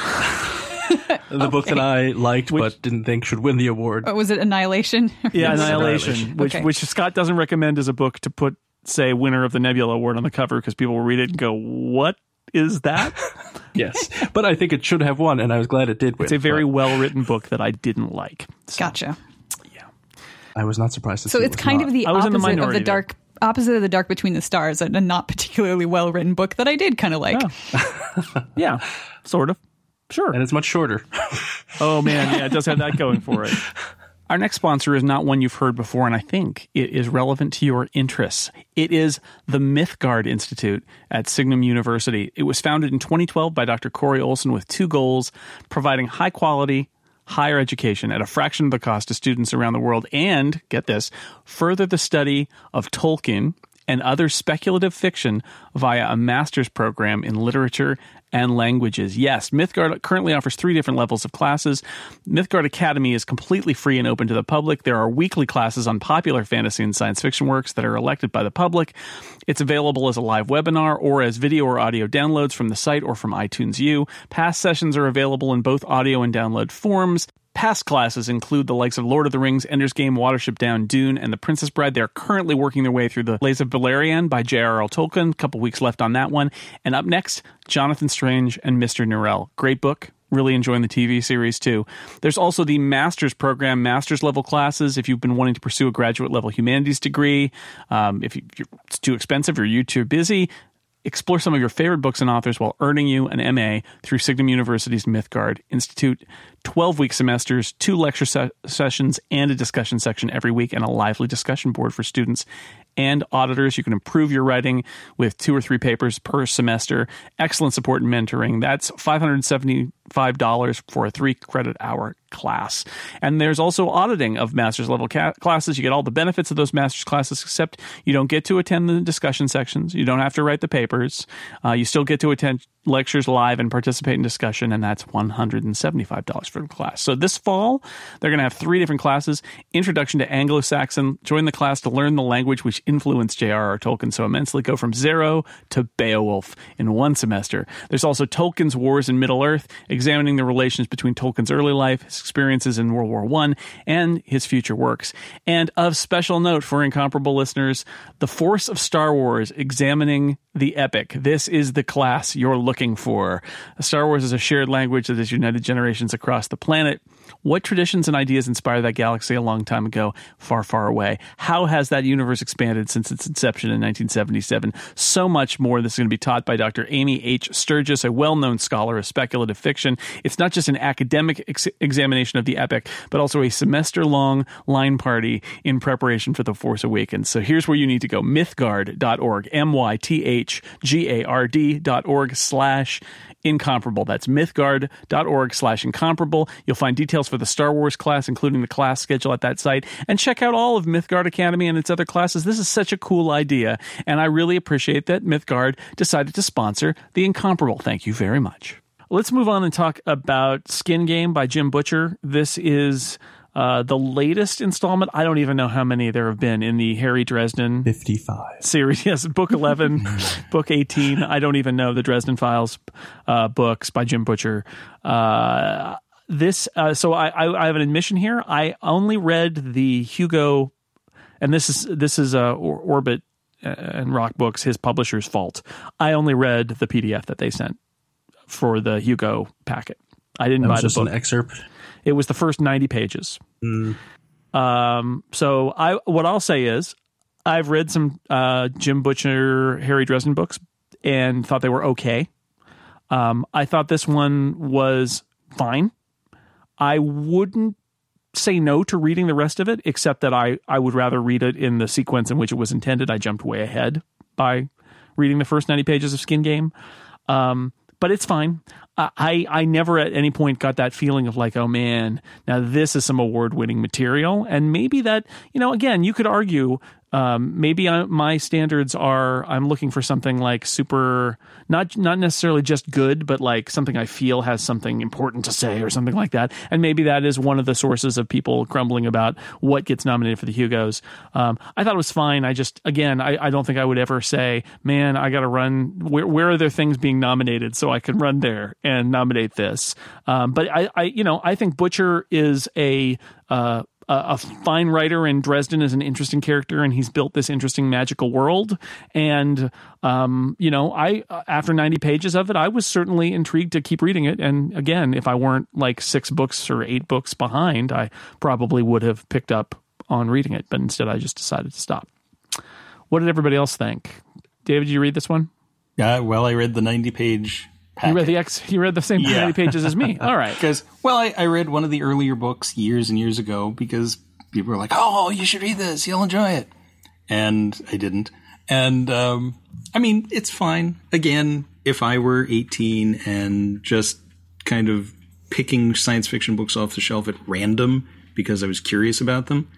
The book that I liked but didn't think should win the award. Oh, was it Annihilation? Yeah, Annihilation, Annihilation. which Okay. which Scott doesn't recommend as a book to put say winner of the Nebula Award on the cover because people will read it and go, "What is that?" yes, but I think it should have won, and I was glad it did win. it's a very but well written book that I didn't like. So, Gotcha. Yeah, I was not surprised to So see. it it's was kind not. of the I was in the opposite of minority the there. dark opposite of the dark between the stars, a, a not particularly well written book that I did kind of like. Yeah, sort of. Sure. and it's much shorter. Oh man, yeah, it does have that going for it. Our next sponsor is not one you've heard before, and I think it is relevant to your interests. It is the Mythgard Institute at Signum University. It was founded in 2012 by Dr. Corey Olsen with two goals providing high quality, higher education at a fraction of the cost to students around the world, and get this, further the study of Tolkien and other speculative fiction via a master's program in literature and languages. Yes, Mythgard currently offers three different levels of classes. Mythgard Academy is completely free and open to the public. There are weekly classes on popular fantasy and science fiction works that are elected by the public. It's available as a live webinar or as video or audio downloads from the site or from iTunes U. Past sessions are available in both audio and download forms. Past classes include the likes of Lord of the Rings, Ender's Game, Watership Down, Dune, and The Princess Bride. They're currently working their way through the Lays of Beleriand by J.R.R. Tolkien. A couple weeks left on that one. And up next, Jonathan Strange and Mr. Norrell. Great book. really enjoying the TV series too. There's also the master's program, master's level classes. If you've been wanting to pursue a graduate level humanities degree, um, if you, it's too expensive or you're too busy, explore some of your favorite books and authors while earning you an MA through Signum University's Mythgard Institute. 12 week semesters, two lecture se- sessions, and a discussion section every week, and a lively discussion board for students and auditors. You can improve your writing with two or three papers per semester. Excellent support and mentoring. That's $575 for a three credit hour class. And there's also auditing of master's level ca- classes. You get all the benefits of those master's classes, except you don't get to attend the discussion sections. You don't have to write the papers. Uh, you still get to attend lectures live and participate in discussion, and that's $175 for the class. So this fall, they're going to have three different classes Introduction to Anglo Saxon. Join the class to learn the language which influenced J.R.R. Tolkien so immensely. Go from zero to Beowulf in one semester. There's also Tolkien's Wars in Middle Earth, examining the relations between Tolkien's early life, experiences in World War I, and his future works. And of special note for incomparable listeners, The Force of Star Wars, examining the epic. This is the class you're looking for. Star Wars is a shared language that has united generations across the planet. What traditions and ideas inspired that galaxy a long time ago, far, far away? How has that universe expanded since its inception in 1977? So much more. This is going to be taught by Dr. Amy H. Sturgis, a well known scholar of speculative fiction. It's not just an academic ex- examination of the epic, but also a semester long line party in preparation for The Force Awakens. So here's where you need to go mythgard.org, M Y T H G A R D.org slash incomparable. That's mythgard.org slash incomparable. You'll find details for the Star Wars class, including the class schedule at that site, and check out all of Mythgard Academy and its other classes. This is such a cool idea, and I really appreciate that Mythgard decided to sponsor the incomparable. Thank you very much. Let's move on and talk about Skin Game by Jim Butcher. This is uh, the latest installment. I don't even know how many there have been in the Harry Dresden 55. series. Yes, book 11, book 18. I don't even know the Dresden Files uh, books by Jim Butcher. Uh, this, uh, so I, I, I have an admission here. I only read the Hugo, and this is this is uh, Orbit uh, and Roc Books, his publisher's fault. I only read the PDF that they sent for the Hugo packet. I didn't buy was the just book. an excerpt. It was the first 90 pages. Um, so I what I'll say is I've read some uh, Jim Butcher, Harry Dresden books and thought they were okay. Um, I thought this one was fine. I wouldn't say no to reading the rest of it, except that I, I would rather read it in the sequence in which it was intended. I jumped way ahead by reading the first 90 pages of Skin Game. Um, but it's fine. I, I never at any point got that feeling of like, oh man, now this is some award winning material. And maybe that, you know, again, you could argue um, maybe I, my standards are I'm looking for something like super, not not necessarily just good, but like something I feel has something important to say or something like that. And maybe that is one of the sources of people grumbling about what gets nominated for the Hugos. Um, I thought it was fine. I just, again, I, I don't think I would ever say, man, I got to run. Where where are there things being nominated so I can run there and nominate this? Um, but I, I, you know, I think Butcher is a uh, a fine writer and Dresden is an interesting character and he's built this interesting magical world and um, you know I after 90 pages of it I was certainly intrigued to keep reading it and again if I weren't like 6 books or 8 books behind I probably would have picked up on reading it but instead I just decided to stop. What did everybody else think? David, did you read this one? Uh, well, I read the 90 page You read the ex you read the same Yeah. pages as me. All right. Because, well, I, I read one of the earlier books years and years ago because people were like, oh, you should read this. You'll enjoy it. And I didn't. And, um, I mean, it's fine. Again, if I were 18 and just kind of picking science fiction books off the shelf at random because I was curious about them,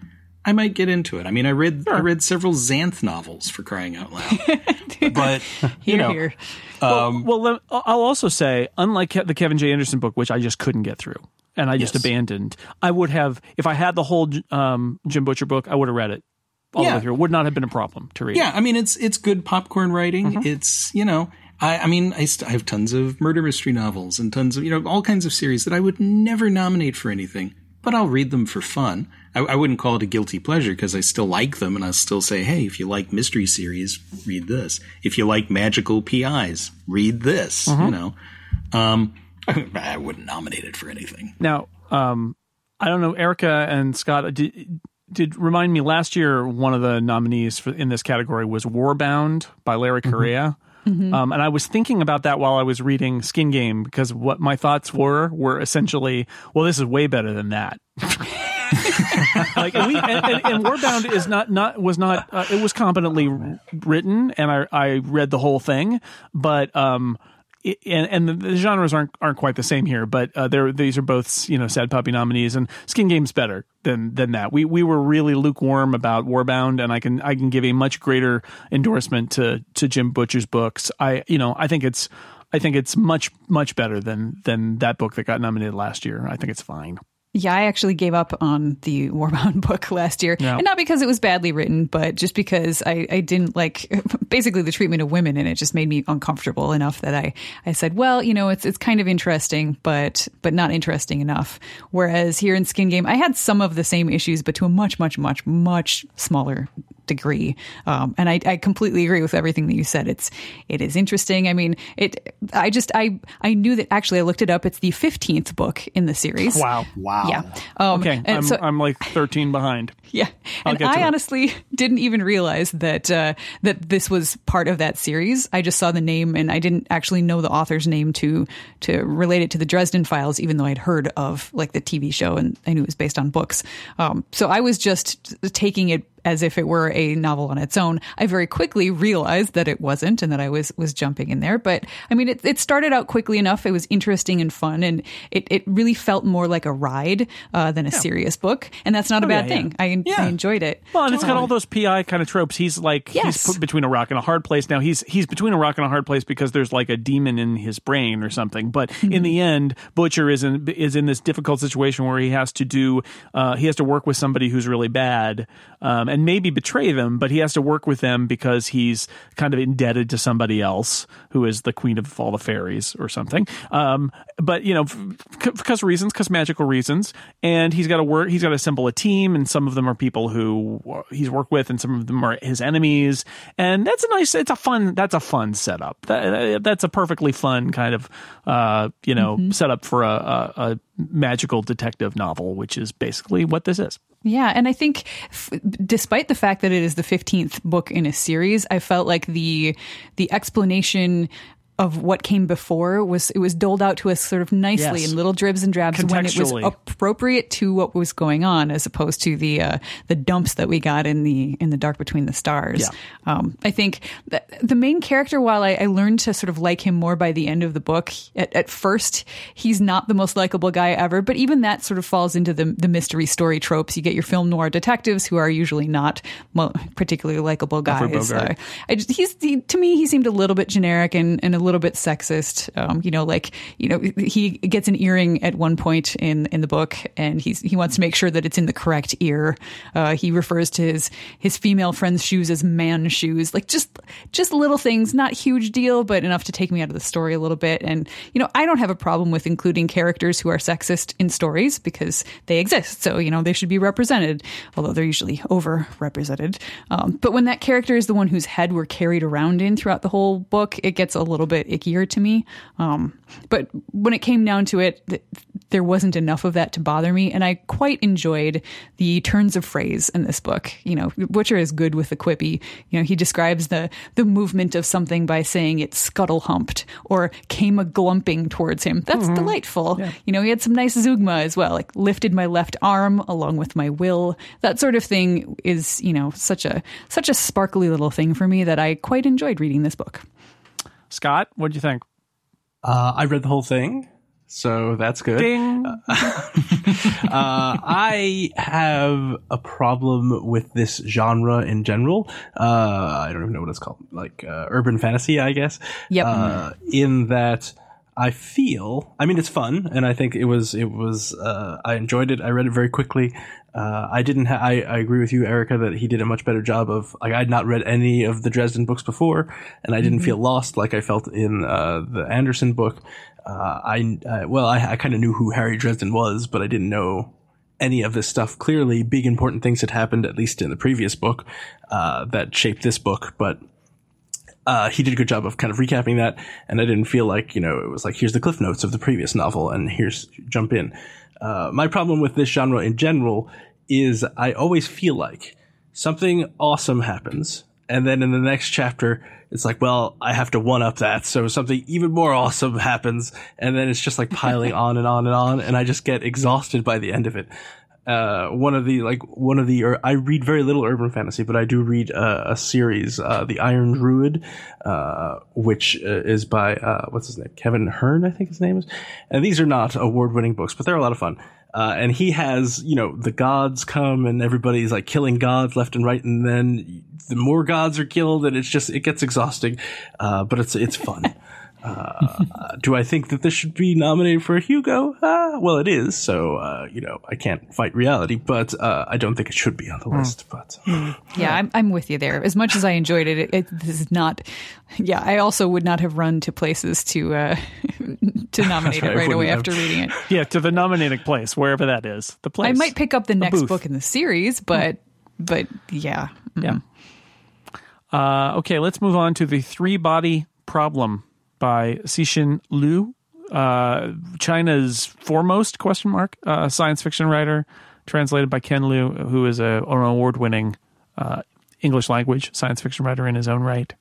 I might get into it. I mean, I read I read several Xanth novels for crying out loud. but you Here, know, here. well, let- I'll also say, unlike the Kevin J. Anderson book, which I just couldn't get through and I just Yes. abandoned, I would have, if I had the whole um, Jim Butcher book, I would have read it all the way through. It would not have been a problem to read. Yeah, I mean it's it's good popcorn writing. Mm-hmm. It's you know, I I mean I, st- I have tons of murder mystery novels and tons of you know all kinds of series that I would never nominate for anything, but I'll read them for fun. I, I wouldn't call it a guilty pleasure because I still like them, and I'll still say, hey, if you like mystery series, read this. If you like magical PIs, read this. Mm-hmm. You know, um, I wouldn't nominate it for anything. Now, um, I don't know, Erika and Scott. Did, did remind me last year one of the nominees for in this category was Warbound by Larry Correia. Mm-hmm. Um, and I was thinking about that while I was reading Skin Game because what my thoughts were were essentially, well, this is way better than that. like and, we, and, and, and, Warbound is not not was not uh, it was competently written and I I read the whole thing, but um and, and the, genres aren't aren't quite the same here, but uh, they're these are both you know sad puppy nominees, and Skin Game's better than than that. We we were really lukewarm about Warbound, and I can I can give a much greater endorsement to to Jim Butcher's books. I you know I think it's I think it's much much better than than that book that got nominated last year. I think it's fine. Yeah, I actually gave up on the Warbound book last year. And not because it was badly written, but just because I, I didn't like basically the treatment of women and it just made me uncomfortable enough that I, I said, well, you know, it's it's kind of interesting, but but not interesting enough. Whereas here in Skin Game, I had some of the same issues, but to a much, much, much, much smaller degree. Um, and I, I completely agree with everything that you said. It's it is interesting. I mean, it. I just I I knew that actually I looked it up. It's the fifteenth book in the series. Wow. Wow. Yeah. Um, okay. I'm, so, I'm like 13 behind. Yeah. I'll and I honestly it. didn't even realize that uh, that this was part of that series. I just saw the name and I didn't actually know the author's name to to relate it to the Dresden Files, even though I'd heard of like the TV show and I knew it was based on books. Um, so I was just taking it as if it were a novel on its own. I very quickly realized that it wasn't and that I was was jumping in there. But I mean, it, it started out quickly enough. It was interesting and fun, and it, it really felt more like a ride uh, than a yeah. serious book. And that's not oh, a bad yeah, thing. Yeah. I, I enjoyed it. Well, and it's got all those PI kind of tropes. He's like yes. he's put between a rock and a hard place. Now he's he's between a rock and a hard place because there's like a demon in his brain or something. But mm-hmm. in the end, Butcher is in is in this difficult situation where he has to do uh, he has to work with somebody who's really bad um, and maybe betray them, but he has to work with them because he's kind of indebted to somebody else who is the queen of all the fairies or something. Um, but you know, because reasons, because magical reasons, and he's got to work. He's got to assemble a team, and some of them are people who he's worked with, and some of them are his enemies. And that's a nice. It's a fun. That's a fun setup. That, that's a perfectly fun kind of uh, you know mm-hmm. setup for a, a, a magical detective novel, which is basically what this is. Yeah, and I think f- despite the fact that it is the 15th book in a series, I felt like the the explanation of what came before was it was doled out to us sort of nicely yes. in little dribs and drabs when it was appropriate to what was going on as opposed to the uh, the dumps that we got in the in the dark between the stars. Yeah. um, I think that the main character while I, I, learned to sort of like him more by the end of the book at, at first he's not the most likable guy ever but even that sort of falls into the, the mystery story tropes. You get your film noir detectives who are usually not particularly likable guys. Uh, I just, he's he, to me he seemed a little bit generic and, and a little bit sexist. Um, you know, like you know, he gets an earring at one point in in the book, and he's he wants to make sure that it's in the correct ear. Uh, he refers to his his female friend's shoes as man shoes, like just just little things, not huge deal, but enough to take me out of the story a little bit. And you know, I don't have a problem with including characters who are sexist in stories because they exist. So you know, they should be represented, although they're usually overrepresented. Um, but when that character is the one whose head we're carried around in throughout the whole book, it gets a little bit ickier to me. Um, but when it came down to it, th- there wasn't enough of that to bother me, and I quite enjoyed the turns of phrase in this book. You know, Butcher is good with the quippy. You know, he describes the the movement of something by saying it scuttle humped or came a glumping towards him. That's mm-hmm. delightful. Yeah. You know, he had some nice zeugma as well, like lifted my left arm along with my will. That sort of thing is, you know, such a such a sparkly little thing for me that I quite enjoyed reading this book. Scott, what do you think? Uh, I read the whole thing, so that's good. Ding. Uh, I have a problem with this genre in general. Uh, I don't even know what it's called, like uh, urban fantasy, I guess. Yep. Uh, in that. I feel, I mean, it's fun, and I think it was, it was, uh, I enjoyed it. I read it very quickly. Uh, I didn't. Ha- I, I agree with you, Erika, that he did a much better job of. Like, I'd not read any of the Dresden books before, and I didn't mm-hmm. feel lost like I felt in uh, the Anderson book. Uh, I uh, well, I, I kind of knew who Harry Dresden was, but I didn't know any of this stuff. Clearly, big important things had happened, at least in the previous book, uh, that shaped this book. But uh, he did a good job of kind of recapping that, and I didn't feel like you know it was like here's the cliff notes of the previous novel, and here's jump in. Uh, my problem with this genre in general is I always feel like something awesome happens, and then in the next chapter, it's like, well, I have to one up that, so something even more awesome happens, and then it's just like piling on and on and on, and I just get exhausted by the end of it uh, one of the like one of the I read very little urban fantasy, but I do read uh, a series, uh, the Iron Druid, uh, which uh, is by uh, what's his name, Kevin Hearne, I think his name is. And these are not award-winning books, but they're a lot of fun. Uh and he has, you know, the gods come and everybody's like killing gods left and right, and then the more gods are killed, and it's just it gets exhausting, Uh but it's it's fun. Uh, do I think that this should be nominated for a Hugo? Uh, well, it is, so uh, you know I can't fight reality, but uh, I don't think it should be on the mm. list. But yeah, I'm, I'm with you there. As much as I enjoyed it, it, it, this is not. Yeah, I also would not have run to places to uh, to nominate it right away have. after reading it. Yeah, to the nominating place, wherever that is. The place. I might pick up the next book in the series, but but yeah, mm. yeah. Uh, okay, let's move on to the three body problem by Cixin Liu, uh, China's foremost question mark uh, science fiction writer, translated by Ken Liu, who is a, an award-winning uh, English language science fiction writer in his own right.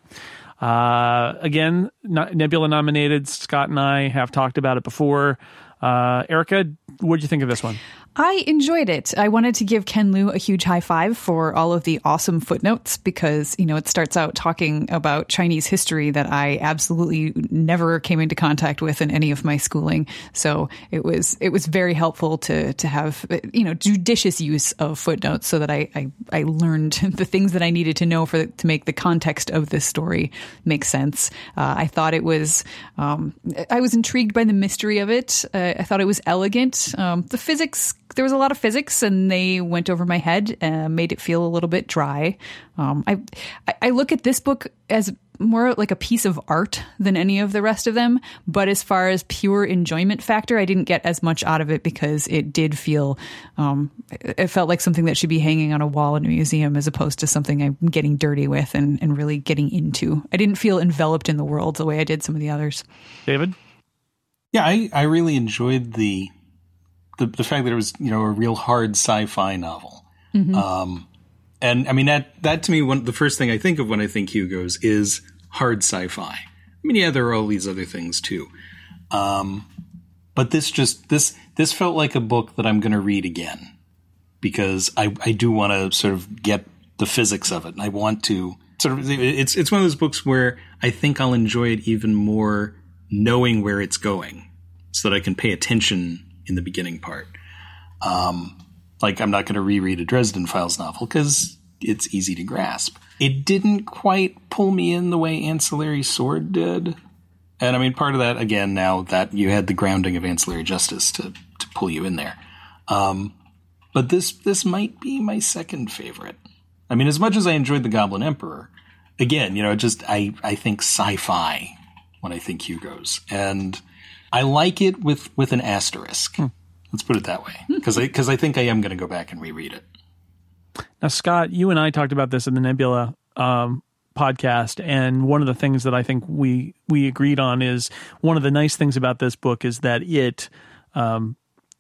Uh, again, Nebula nominated. Scott and I have talked about it before. Uh, Erika, what did you think of this one? I enjoyed it. I wanted to give Ken Liu a huge high five for all of the awesome footnotes because, you know, it starts out talking about Chinese history that I absolutely never came into contact with in any of my schooling. So it was it was very helpful to to have you know judicious use of footnotes so that I I, I learned the things that I needed to know for to make the context of this story make sense. Uh, I thought it was um, I was intrigued by the mystery of it. Uh, I thought it was elegant. Um, the physics there was a lot of physics and they went over my head and made it feel a little bit dry. Um, I, I look at this book as more like a piece of art than any of the rest of them. But as far as pure enjoyment factor, I didn't get as much out of it because it did feel, um, it felt like something that should be hanging on a wall in a museum as opposed to something I'm getting dirty with and, and really getting into. I didn't feel enveloped in the world the way I did some of the others. David? Yeah, I, I really enjoyed the the the fact that it was you know a real hard sci-fi novel. Mm-hmm. Um, and I mean that that to me one the first thing I think of when I think Hugo's is hard sci-fi. I mean, yeah, there are all these other things too. Um, but this just this this felt like a book that I'm going to read again because I I do want to sort of get the physics of it, and I want to sort of it's it's one of those books where I think I'll enjoy it even more knowing where it's going, so that I can pay attention in the beginning part. Um, like I'm not going to reread a Dresden Files novel because it's easy to grasp. It didn't quite pull me in the way Ancillary Sword did. And I mean, part of that, again, now that you had the grounding of Ancillary Justice to, to pull you in there. Um, but this, this might be my second favorite. I mean, as much as I enjoyed The Goblin Emperor, again, you know, just, I, I think sci-fi when I think Hugo's. And I like it with with an asterisk. Hmm. Let's put it that way, because I because I think I am going to go back and reread it. Now, Scott, you and I talked about this in the Nebula um, podcast, and one of the things that I think we we agreed on is one of the nice things about this book is that it. Um,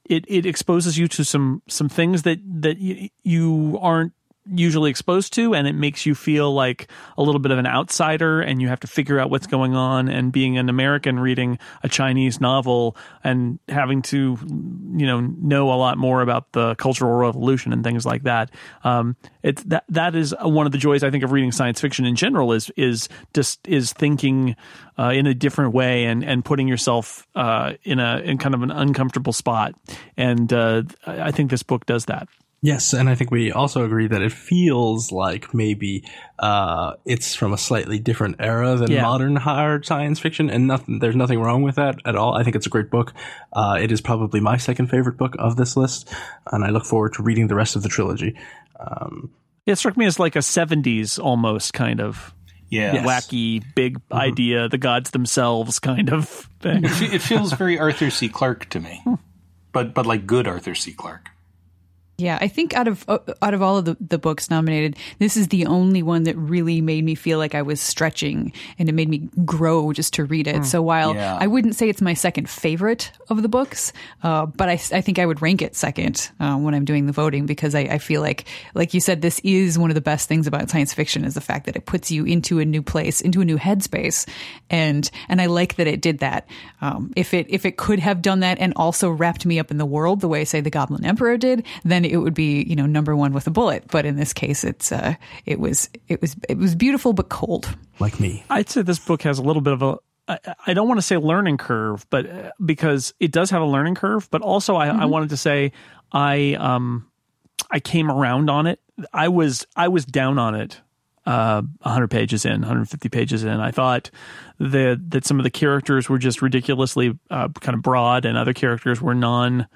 it, it exposes you to some some things that that y- you aren't usually exposed to and it makes you feel like a little bit of an outsider and you have to figure out what's going on and being an American reading a Chinese novel and having to you know know a lot more about the cultural revolution and things like that um it's that that is one of the joys I think of reading science fiction in general is is just is thinking uh, in a different way and and putting yourself uh, in a in kind of an uncomfortable spot. And uh, I think this book does that Yes, and I think we also agree that it feels like maybe uh, it's from a slightly different era than yeah. modern hard science fiction, and nothing. There's nothing wrong with that at all. I think it's a great book. Uh, it is probably my second favorite book of this list, and I look forward to reading the rest of the trilogy. Um, it struck me as like a '70s almost kind of yeah. Yes. wacky, big mm-hmm. idea, the gods themselves kind of thing. It, it feels very Arthur C. Clarke to me, but but like good Arthur C. Clarke. Yeah, I think out of uh, out of all of the, the books nominated, this is the only one that really made me feel like I was stretching and it made me grow just to read it. So while Yeah. I wouldn't say it's my second favorite of the books, uh, but I, I think I would rank it second uh, when I'm doing the voting because I, I feel like, like you said, this is one of the best things about science fiction is the fact that it puts you into a new place, into a new headspace, and and I like that it did that. Um, if it if it could have done that and also wrapped me up in the world the way say the Goblin Emperor did, then it would be you know number one with a bullet. But in this case, it's uh, it was it was it was beautiful but cold. Like me. I'd say this book has a little bit of a I don't want to say learning curve, but uh, because it does have a learning curve, but also I, I wanted to say I um I came around on it. I was I was down on it uh 100 pages in 150 pages in i thought that that some of the characters were just ridiculously uh, kind of broad and other characters were non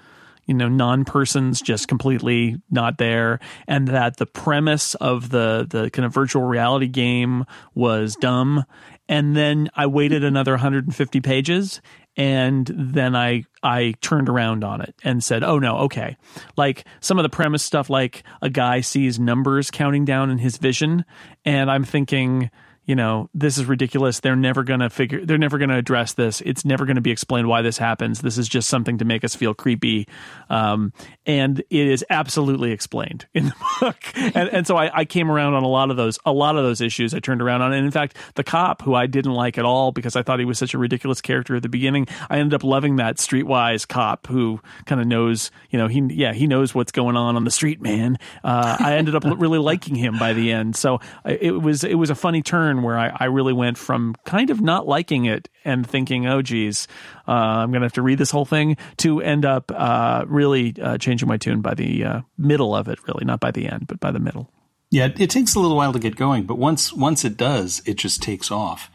you know non-persons just completely not there and that the premise of the the kind of virtual reality game was dumb. And then i waited another 150 pages and then i i turned around on it and said oh no okay. Like some of the premise stuff like a guy sees numbers counting down in his vision and i'm thinking you know, this is ridiculous. They're never going to figure, they're never going to address this. It's never going to be explained why this happens. This is just something to make us feel creepy. Um, and it is absolutely explained in the book. And, and so I, I came around on a lot of those, a lot of those issues I turned around on. And in fact, the cop who I didn't like at all because I thought he was such a ridiculous character at the beginning, I ended up loving that streetwise cop who kind of knows, you know, he, yeah, he knows what's going on on the street, man. Uh, I ended up really liking him by the end. So it was, it was a funny turn where I, I really went from kind of not liking it and thinking, oh, geez, uh, I'm going to have to read this whole thing to end up uh, really uh, changing my tune by the uh, middle of it, really, not by the end, but by the middle. Yeah, it takes a little while to get going, but once once it does, it just takes off.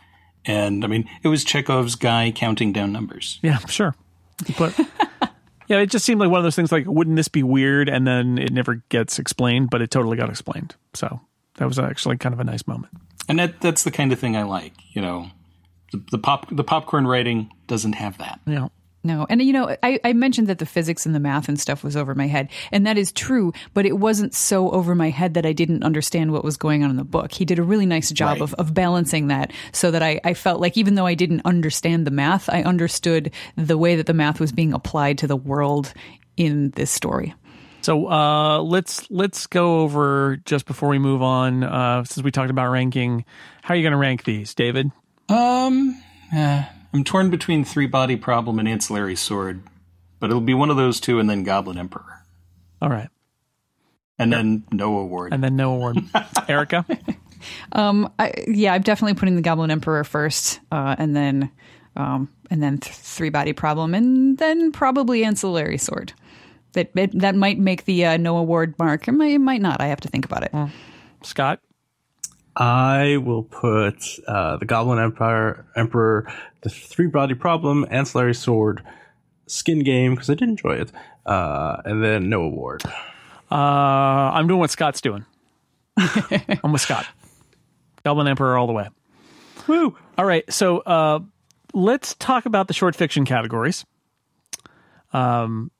And I mean, it was Chekhov's guy counting down numbers. Yeah, sure. But yeah, it just seemed like one of those things like, wouldn't this be weird? And then it never gets explained, but it totally got explained. So that was actually kind of a nice moment. And that that's the kind of thing I like. You know, the, the pop the popcorn writing doesn't have that. Yeah. No, and you know, I, I mentioned that the physics and the math and stuff was over my head, and that is true. But it wasn't so over my head that I didn't understand what was going on in the book. He did a really nice job Right. of, of balancing that, so that I, I felt like even though I didn't understand the math, I understood the way that the math was being applied to the world in this story. So uh, let's let's go over just before we move on. Uh, since we talked about ranking, how are you going to rank these, David? Um, eh, I'm torn between Three Body Problem and Ancillary Sword, but it'll be one of those two, and then Goblin Emperor, All right, and then no award. and then no award, Erika. Um, I, yeah, I'm definitely putting the Goblin Emperor first, uh, and then, um, and then th- Three Body Problem, and then probably Ancillary Sword. That it, that might make the uh, no award mark. It might, it might not. I have to think about it. Scott. I will put uh, the Goblin Empire, Emperor, the Three Body Problem, Ancillary Sword, Skin Game because I did enjoy it, uh, and then no award. Uh, I'm doing what Scott's doing. I'm with Scott. Goblin Emperor all the way. Woo! All right, so uh, let's talk about the short fiction categories. Um,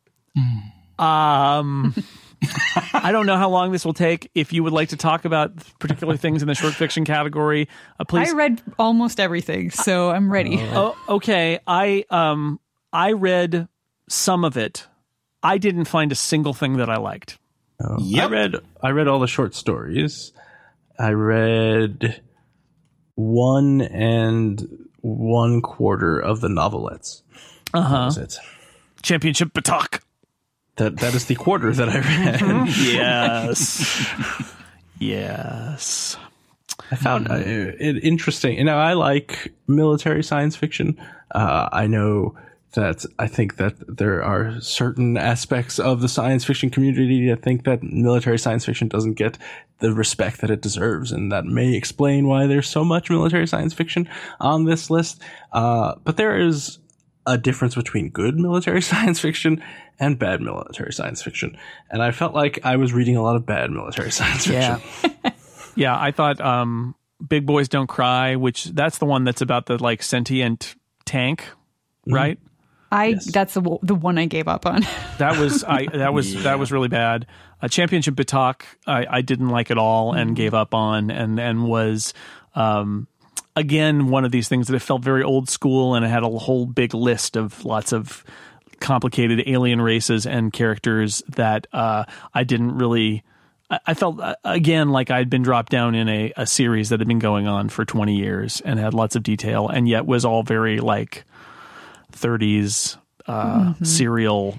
um, I don't know how long this will take. If you would like to talk about particular things in the short fiction category, uh, please. I read almost everything, so I'm ready. Oh, okay. I um I read some of it. I didn't find a single thing that I liked. I yep. read I read all the short stories. I read one and one quarter of the novelettes. Uh huh. was it. Championship B'tok. That that is the quarter that I read. Yes. yes. I found uh, it interesting. You know, I like military science fiction. Uh, I know that I think that there are certain aspects of the science fiction community that think that military science fiction doesn't get the respect that it deserves, and that may explain why there's so much military science fiction on this list. Uh, but there is a difference between good military science fiction and bad military science fiction, and I felt like I was reading a lot of bad military science fiction. Yeah. yeah, I thought um Big Boys Don't Cry, which that's the one that's about the like sentient tank, right? I that's the the one I gave up on. That was I that was that was really bad. uh, Championship B'tok, I, I didn't like at all and gave up on, and and was. Um, again, one of these things that it felt very old school, and it had a whole big list of lots of complicated alien races and characters that uh, I didn't really. I- I felt uh, again like I'd been dropped down in a, a series that had been going on for 20 years and had lots of detail, and yet was all very like 30s uh, serial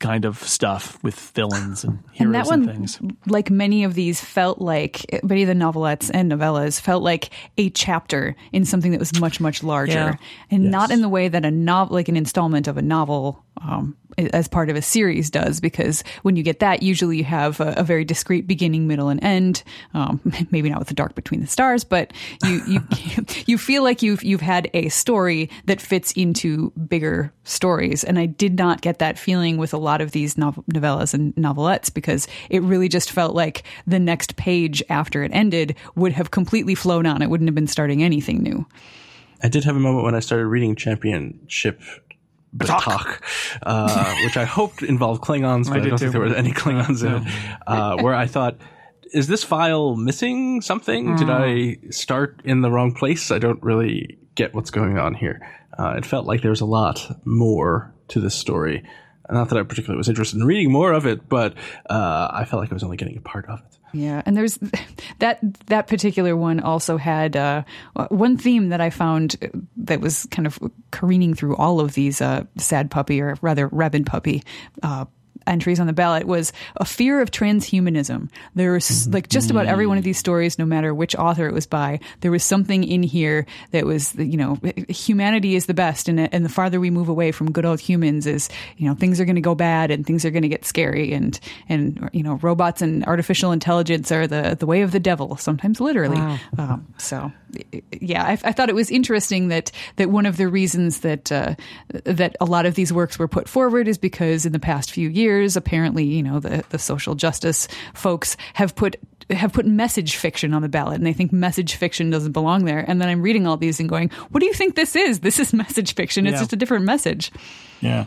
kind of stuff with villains and heroes and and, that one, things. like many of these, felt like many of the novelettes and novellas felt like a chapter in something that was much much larger, Yeah. and not in the way that a novel, like an installment of a novel, um, as part of a series does. Because when you get that, usually you have a, a very discrete beginning, middle, and end. Um, maybe not with the dark between the stars, but you you you feel like you've you've had a story that fits into bigger stories. And I did not get that feeling with a lot of these nov- novellas and novelettes because it really just felt like the next page after it ended would have completely flown on. It wouldn't have been starting anything new. I did have a moment when I started reading Championship B'tok, uh, which I hoped involved Klingons, but I, did don't too. think there were any Klingons in it. Uh, where I thought, is this file missing something? Did I start in the wrong place? I don't really get what's going on here. Uh, it felt like there was a lot more to this story. Not that I particularly was interested in reading more of it, but uh, I felt like I was only getting a part of it. Yeah, and there's that that particular one also had uh, one theme that I found that was kind of careening through all of these uh, sad puppy or rather rabid puppy. Entries on the ballot was a fear of transhumanism. There was like just about every one of these stories, no matter which author it was by, there was something in here that was, you know, humanity is the best, and and the farther we move away from good old humans, is you know things are going to go bad and things are going to get scary, and and you know robots and artificial intelligence are the the way of the devil, sometimes literally. Um, so yeah, I, I thought it was interesting that that one of the reasons that uh, that a lot of these works were put forward is because in the past few years, apparently, you know, the the social justice folks have put have put message fiction on the ballot, and they think message fiction doesn't belong there. And then I'm reading all these and going, "What do you think this is? This is message fiction. It's Yeah. just a different message." Yeah.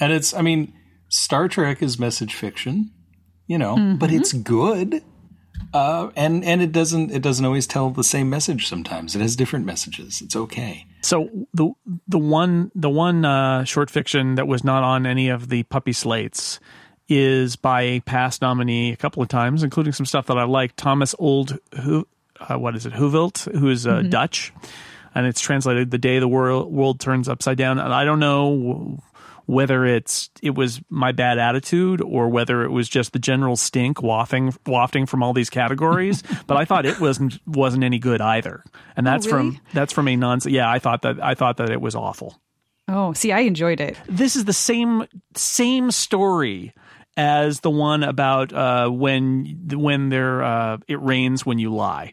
And it's, I mean, Star Trek is message fiction, you know, but it's good. Uh, and and it doesn't it doesn't always tell the same message sometimes. It has different messages. It's okay. So the the one the one uh, short fiction that was not on any of the puppy slates is by a past nominee a couple of times, including some stuff that I like. Thomas Old, who uh, what is it? Heuvelt, who is uh, Dutch, and it's translated "The Day the World World Turns Upside Down." And I don't know whether it's it was my bad attitude or whether it was just the general stink wafting wafting from all these categories. but I thought it wasn't wasn't any good either, and that's really? from that's from a non. Yeah, I thought that I thought that it was awful. Oh, see, I enjoyed it. This is the same same story as the one about uh, when when there uh, it rains when you lie.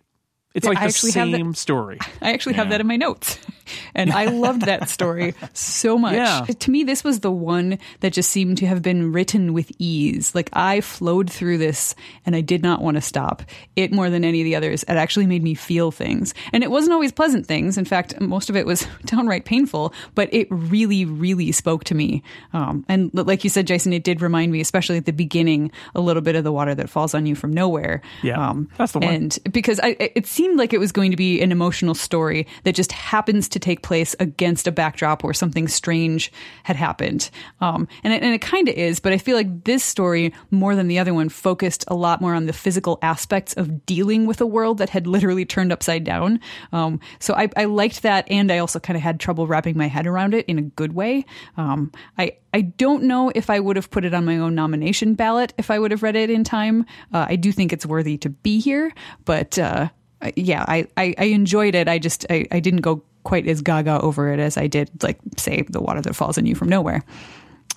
It's like I the actually have that- same story. I actually have that in my notes. And I loved that story so much. Yeah. To me, this was the one that just seemed to have been written with ease. Like I flowed through this and I did not want to stop. It more than any of the others, it actually made me feel things. And it wasn't always pleasant things. In fact, most of it was downright painful, but it really, really spoke to me. Um, and like you said, Jason, it did remind me, especially at the beginning, a little bit of the water that falls on you from nowhere. Yeah, Um, that's the one. And because I, it seemed like it was going to be an emotional story that just happens to take place against a backdrop where something strange had happened. Um, and it, it kind of is, but I feel like this story, more than the other one, focused a lot more on the physical aspects of dealing with a world that had literally turned upside down. Um, so I, I liked that, and I also kind of had trouble wrapping my head around it in a good way. Um, I I don't know if I would have put it on my own nomination ballot if I would have read it in time. Uh, I do think it's worthy to be here, but uh, yeah, I, I, I enjoyed it. I just I, I didn't go quite as gaga over it as I did, like say, the water that falls on you from nowhere.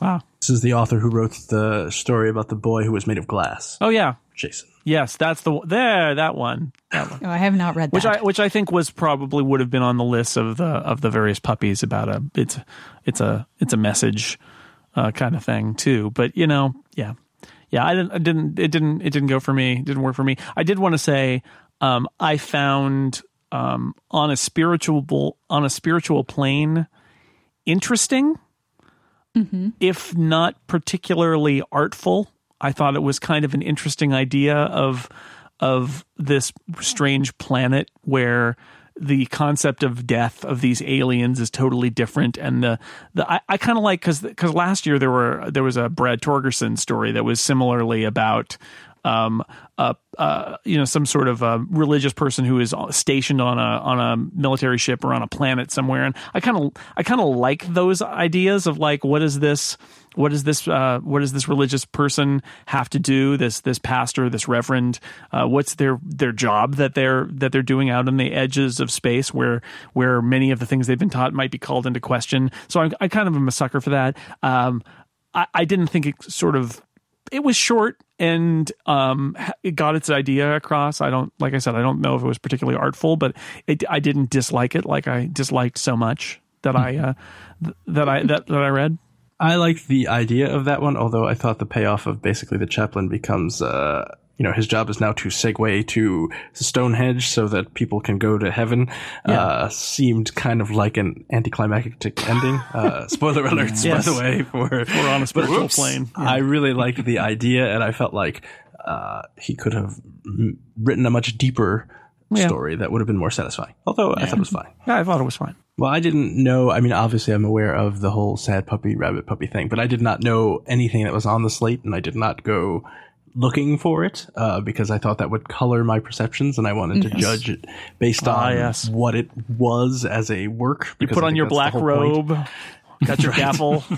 Wow. This is the author who wrote the story about the boy who was made of glass. Oh yeah. Jason. Yes, that's the there that one. That one. Oh, I have not read that. which I which I think was probably would have been on the list of the of the various puppies about a it's it's a it's a message uh, kind of thing too. But you know, yeah, yeah, I didn't I didn't it didn't it didn't go for me. It didn't work for me. I did want to say um, I found um, on a spiritual on a spiritual plain interesting, if not particularly artful. I thought it was kind of an interesting idea of of this strange planet where the concept of death of these aliens is totally different and the the I, I kind of like because because last year there were there was a Brad Torgersen story that was similarly about um uh, uh you know some sort of a religious person who is stationed on a on a military ship or on a planet somewhere. And I kind of I kind of like those ideas of like what is this what does this uh, what does this religious person have to do this this pastor this reverend uh, what's their their job that they're that they're doing out on the edges of space where where many of the things they've been taught might be called into question? So I, I kind of am a sucker for that. Um, I, I didn't think it sort of it was short and um, it got its idea across. I don't, like I said, I don't know if it was particularly artful, but it, I didn't dislike it like I disliked so much that I uh, that I that, that I read. I liked the idea of that one, although I thought the payoff of basically the chaplain becomes, uh, you know, his job is now to segue to Stonehenge so that people can go to heaven, Yeah. uh, seemed kind of like an anticlimactic ending. Uh, spoiler alerts, Yes. by the way, for We're on a spiritual Whoops. plain. I really liked the idea, and I felt like uh, he could have m- written a much deeper Yeah. story that would have been more satisfying. Although I thought it was fine. Yeah, I thought it was fine. Well, I didn't know. I mean, obviously, I'm aware of the whole sad puppy, rabbit puppy thing, but I did not know anything that was on the slate, and I did not go looking for it uh, because I thought that would color my perceptions, and I wanted to judge it based on Ah, yes. what it was as a work. You put on your black whole point. robe, got your gavel.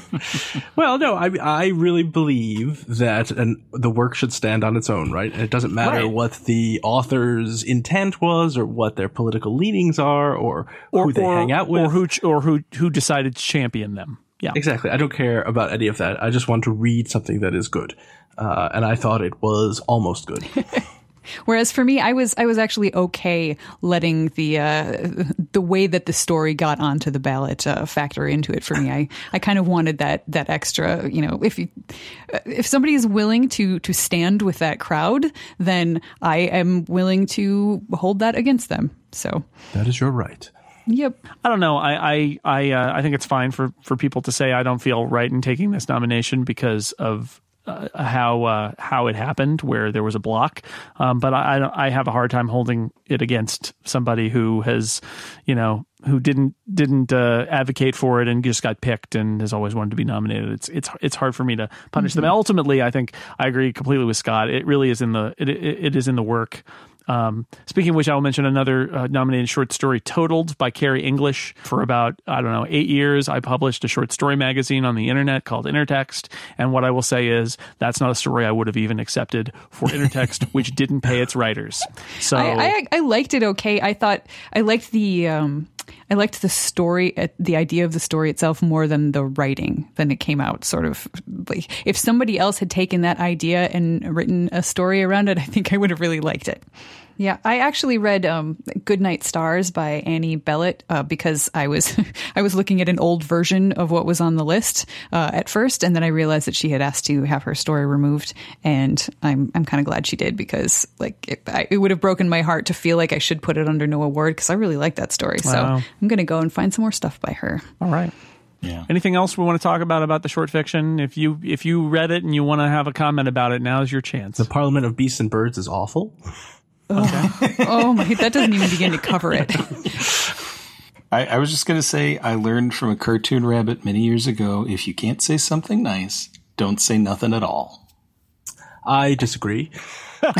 Well, no, I I really believe that an, the work should stand on its own, right? And it doesn't matter Right. what the author's intent was, or what their political leanings are, or, who they hang out with, or who ch- or who who decided to champion them. Yeah, Exactly. I don't care about any of that. I just want to read something that is good. Uh, and I thought it was almost good. Whereas for me, I was I was actually okay letting the uh, the way that the story got onto the ballot uh, factor into it for me. I, I kind of wanted that that extra. You know, if you if somebody is willing to to stand with that crowd, then I am willing to hold that against them. So, that is your right. Yep. I don't know. I I I, uh, I think it's fine for for people to say I don't feel right in taking this nomination because of. Uh, how uh, how it happened, where there was a block, um, but I, I I have a hard time holding it against somebody who has, you know, who didn't didn't uh, advocate for it and just got picked and has always wanted to be nominated. It's it's it's hard for me to punish them. Ultimately, I think I agree completely with Scott. It really is in the it it, it is in the work. Um, speaking of which, I will mention another uh, nominated short story, "Totaled" by Kary English. For about I don't know eight years, I published a short story magazine on the internet called Intertext. And what I will say is that's not a story I would have even accepted for Intertext, which didn't pay its writers. So I, I I liked it okay. I thought I liked the um I liked the story, uh, the idea of the story itself more than the writing. Than it came out sort of like if somebody else had taken that idea and written a story around it, I think I would have really liked it. Yeah, I actually read um, "Goodnight Stars" by Annie Bellet uh, because I was I was looking at an old version of what was on the list uh, at first, and then I realized that she had asked to have her story removed, and I'm I'm kind of glad she did because like it, I, it would have broken my heart to feel like I should put it under no award because I really like that story. Wow. So I'm gonna go and find some more stuff by her. all right. Yeah. Anything else we want to talk about about the short fiction? If you if you read it and you want to have a comment about it, now's your chance. The Parliament of Beasts and Birds is awful. Oh. oh my, that doesn't even begin to cover it. I, I was just going to say, I learned from a cartoon rabbit many years ago if you can't say something nice, don't say nothing at all. I disagree. it's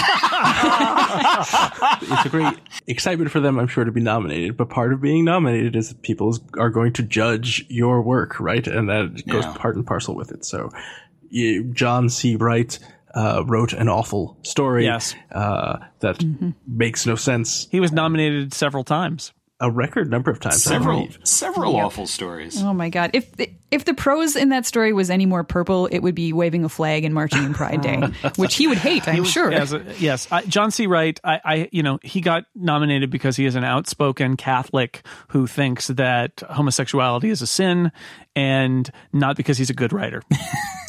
a great excitement for them, I'm sure, to be nominated. But part of being nominated is that people are going to judge your work, right? And that goes Yeah. part and parcel with it. So, you, John C. Wright uh, wrote an awful story Yes. uh, that makes no sense he was nominated several times. a record number of times. I Several, believe. several awful stories. Oh my god! If if the prose in that story was any more purple, it would be waving a flag and marching in Pride Day, which he would hate. I'm sure. Yes, uh, yes. I, John C. Wright. I, I, you know, he got nominated because he is an outspoken Catholic who thinks that homosexuality is a sin, and not because he's a good writer.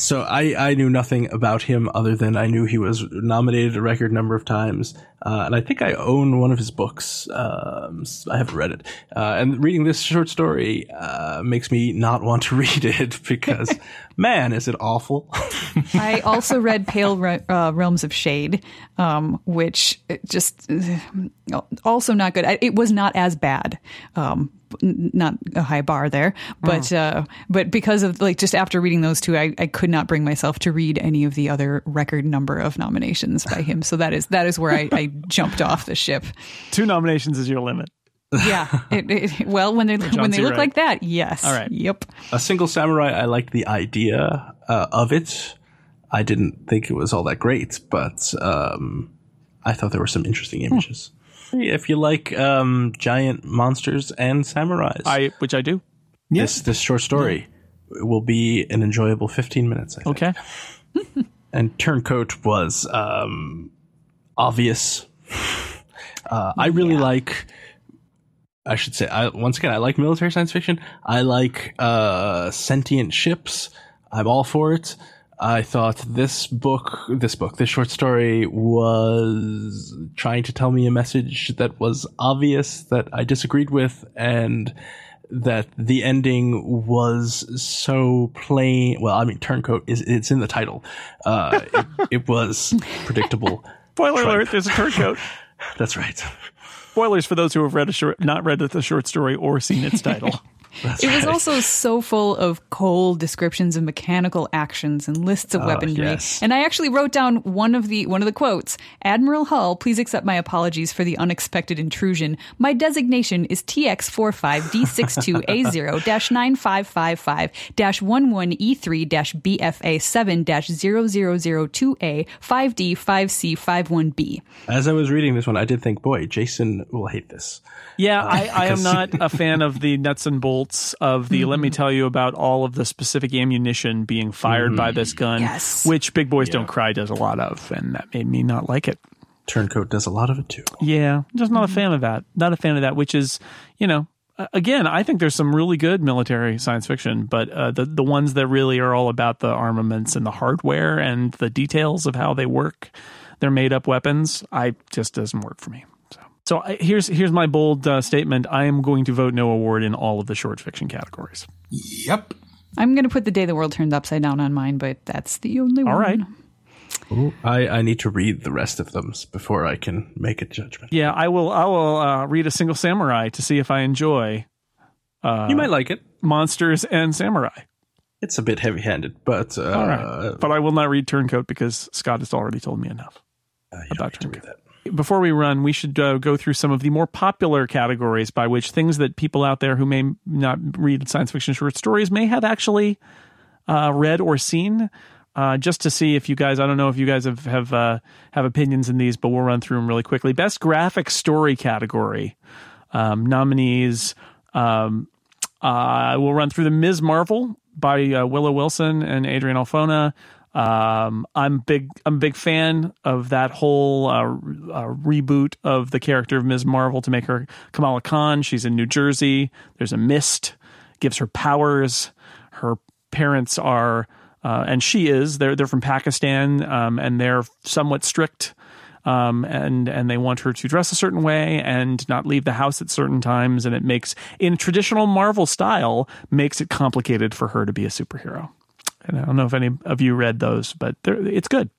So I, I knew nothing about him other than I knew he was nominated a record number of times, uh, and I think I own one of his books. Um, I haven't read it, uh, and reading this short story uh, makes me not want to read read it because, man, is it awful. I also read Pale Re- uh, Realms of Shade, um, which just uh, also not good. I- It was not as bad. Um, not a high bar there, but uh, but because of like just after reading those two, I, I could not bring myself to read any of the other record number of nominations by him. So that is that is where I, I jumped off the ship. Two nominations is your limit. Yeah. It, it, well, when they John when they C. look Wright. like that, yes. All right. Yep. A Single Samurai, I liked the idea uh, of it. I didn't think it was all that great, but um, I thought there were some interesting images. If you like um, giant monsters and samurais, I which I do. this this short story will be an enjoyable 15 minutes. I think. Okay. and Turncoat was um, obvious. Uh, I really like. I should say, I, once again, I like military science fiction. I like uh, sentient ships. I'm all for it. I thought this book, this book, this short story was trying to tell me a message that was obvious that I disagreed with, and that the ending was so plain. Well, I mean, Turncoat is it's in the title. Uh, it, it was predictable. Spoiler alert: There's a turncoat. That's right. Spoilers for those who have read a short, not read the short story or seen its title. That's It was right. also so full of cold descriptions of mechanical actions and lists of oh, weaponry. yes. And I actually wrote down one of the one of the quotes. Admiral Hull, please accept my apologies for the unexpected intrusion. My designation is TX45D62A0-9555-11E3-BFA7-0002A 5D5C51B. As I was reading this one, I did think, boy, Jason will hate this. Yeah, uh, I, I am not a fan of the nuts and bolts of the. Let me mm-hmm. tell you about all of the specific ammunition being fired by this mm-hmm. gun, Yes. which Big Boys Don't Cry does a lot of, and that made me not like it. Turncoat does a lot of it too. Yeah, just not a mm-hmm. fan of that. Not a fan of that, which is, you know, again, I think there's some really good military science fiction, but uh, the the ones that really are all about the armaments and the hardware and the details of how they work, they're made up weapons. I just doesn't work for me. So, so I, here's here's my bold uh, statement. I am going to vote no award in all of the short fiction categories. Yep. I'm going to put the day the world turned upside down on mine, but that's the only one. All right. I, I need to read the rest of them before I can make a judgment. Yeah, I will. I will uh, read a single samurai to see if I enjoy you might like it. monsters and samurai. It's a bit heavy-handed, but uh, All right, but I will not read Turncoat because Scott has already told me enough. uh, you about don't Before we run, we should uh, go through some of the more popular categories by which things that people out there who may not read science fiction short stories may have actually uh, read or seen. Uh, just to see if you guys, I don't know if you guys have have uh, have opinions in these, but we'll run through them really quickly. Best graphic story category um, nominees. Um, uh, we'll run through the Ms. Marvel by uh, Willow Wilson and Adrian Alphona. Um, I'm big. I'm a big fan of that whole uh, uh, reboot of the character of Ms. Marvel to make her Kamala Khan. She's in New Jersey. There's a mist, gives her powers. Her parents are, uh, and she is. They're they're from Pakistan, um, and they're somewhat strict um, and and they want her to dress a certain way and not leave the house at certain times, and it makes in traditional Marvel style makes it complicated for her to be a superhero. And I don't know if any of you read those, but it's good.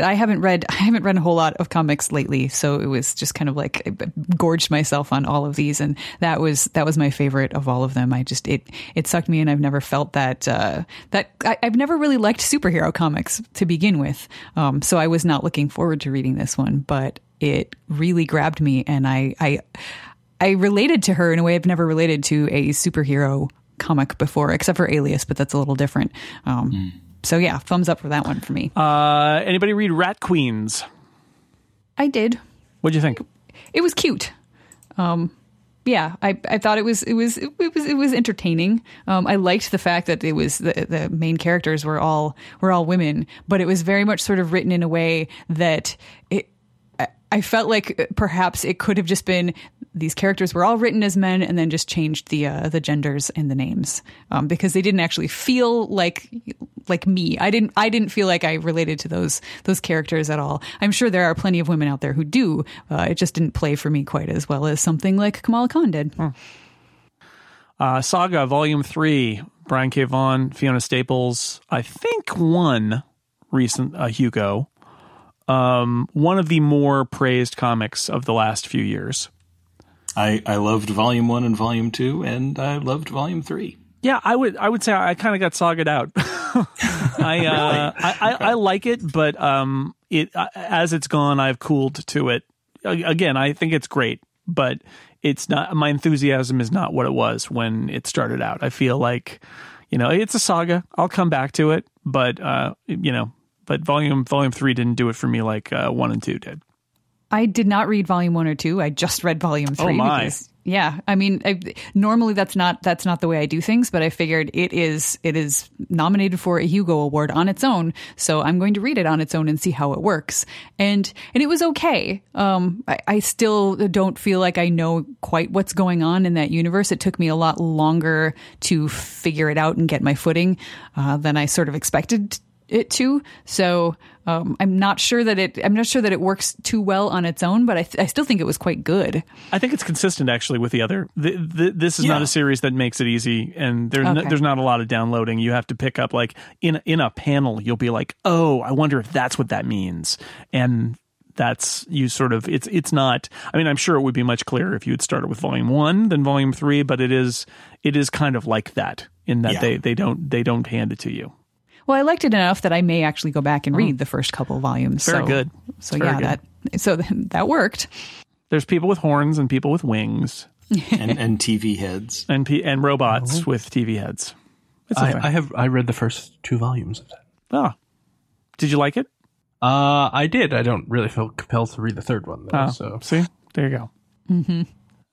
I haven't read I haven't read a whole lot of comics lately, so it was just kind of like I gorged myself on all of these, and that was that was my favorite of all of them. I just it it sucked me in. I've never felt that uh, that I, I've never really liked superhero comics to begin with, um, so I was not looking forward to reading this one, but it really grabbed me, and I I I related to her in a way I've never related to a superhero comic before, except for Alias, but that's a little different. Um, So yeah, thumbs up for that one for me. Uh, anybody read Rat Queens? I did. What'd you think? it was cute. Um, yeah, I, I thought it was it was it was it was entertaining. Um, I liked the fact that it was the the main characters were all were all women, but it was very much sort of written in a way that it. I- I felt like perhaps it could have just been these characters were all written as men and then just changed the uh, the genders and the names um, because they didn't actually feel like like me. I didn't I didn't feel like I related to those those characters at all. I'm sure there are plenty of women out there who do. Uh, it just didn't play for me quite as well as something like Kamala Khan did. Uh, Saga Volume Three Brian K. Vaughan, Fiona Staples, I think one recent uh, Hugo. Um, one of the more praised comics of the last few years. I, I loved volume one and volume two, and I loved volume three. Yeah, I would I would say I kind of got sogged out. I, uh, I, I I like it, but um, it uh, as it's gone, I've cooled to it. Again, I think it's great, but it's not. My enthusiasm is not what it was when it started out. I feel like, you know, it's a saga. I'll come back to it, but uh, you know, but volume volume three didn't do it for me like uh, one and two did. I did not read volume one or two. I just read volume three. Oh, my. Because, yeah, I mean, I, normally that's not that's not the way I do things, but I figured it is it is nominated for a Hugo Award on its own, so I'm going to read it on its own and see how it works. And and it was okay. Um, I, I still don't feel like I know quite what's going on in that universe. It took me a lot longer to figure it out and get my footing uh, than I sort of expected it to. So um, I'm not sure that it. I'm not sure that it works too well on its own, but I, th- I still think it was quite good. I think it's consistent actually with the other. The, the, this is not a series that makes it easy, and there's no, there's not a lot of downloading. You have to pick up like in in a panel. You'll be like, oh, I wonder if that's what that means, and that's you sort of it's it's not. I mean, I'm sure it would be much clearer if you had started with volume one than volume three, but it is it is kind of like that in that Yeah. they they don't they don't hand it to you. Well, I liked it enough that I may actually go back and read the first couple volumes. Very so, good. So Very yeah, good. that so that worked. There's people with horns and people with wings, and, and TV heads. and pe- and robots with TV heads. It's a thing. I, I have I read the first two volumes of that. oh, did you like it? Uh, I did. I don't really feel compelled to read the third one though. Oh, so see, there you go. Mm-hmm.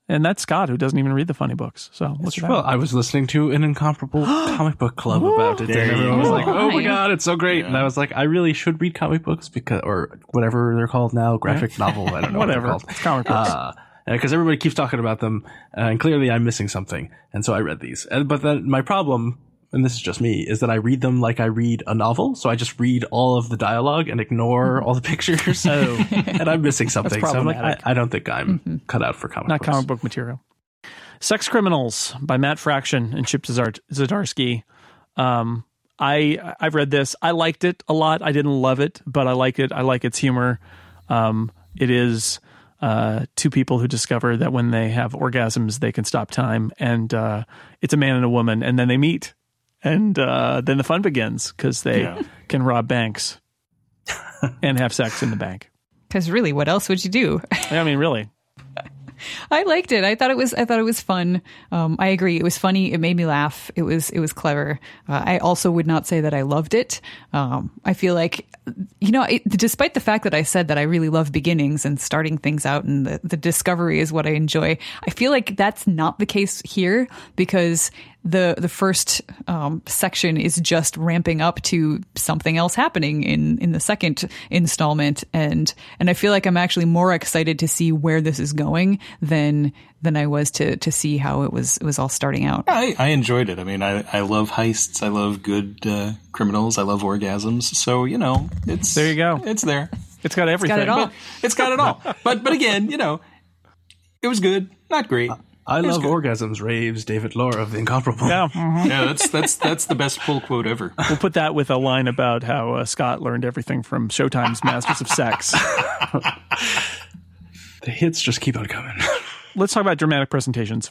And that's Scott, who doesn't even read the funny books. So look at that. well, I was listening to an incomparable comic book club about it, and you everyone was like, "Oh my god, it's so great!" And I was like, "I really should read comic books because, or whatever they're called now, graphic novel. I don't know Whatever. what It's comic books. called." Because everybody keeps talking about them, uh, and clearly I'm missing something, and so I read these. And, but then my problem, and this is just me, is that I read them like I read a novel. So I just read all of the dialogue and ignore all the pictures. Oh. and I'm missing something. So I'm like, I. I don't think I'm cut out for comic Not books. comic book material. Sex Criminals by Matt Fraction and Chip Zdarsky. Um, I I've read this. I liked it a lot. I didn't love it, but I like it. I like its humor. Um, it is uh, two people who discover that when they have orgasms, they can stop time, and uh, it's a man and a woman, and then they meet, and uh, then the fun begins because they Yeah. can rob banks and have sex in the bank. Because really, what else would you do? I mean, really. I liked it. I thought it was. I thought it was fun. Um, I agree. It was funny. It made me laugh. It was. It was clever. Uh, I also would not say that I loved it. Um, I feel like, you know, it, despite the fact that I said that I really love beginnings and starting things out, and the, the discovery is what I enjoy. I feel like that's not the case here because the the first um, section is just ramping up to something else happening in in the second installment, and and I feel like I'm actually more excited to see where this is going than than I was to to see how it was it was all starting out. I, I enjoyed it. I mean, I, I love heists. I love good uh, criminals. I love orgasms. So you know, it's There you go. It's there. It's got everything. it all. It's got it all. but but again, you know, it was good. Not great. I love good. orgasms, raves, David Loehr of the Incomparable. Yeah. Yeah, that's that's that's the best pull quote ever. We'll put that with a line about how uh, Scott learned everything from Showtime's Masters of Sex. The hits just keep on coming. Let's talk about dramatic presentations.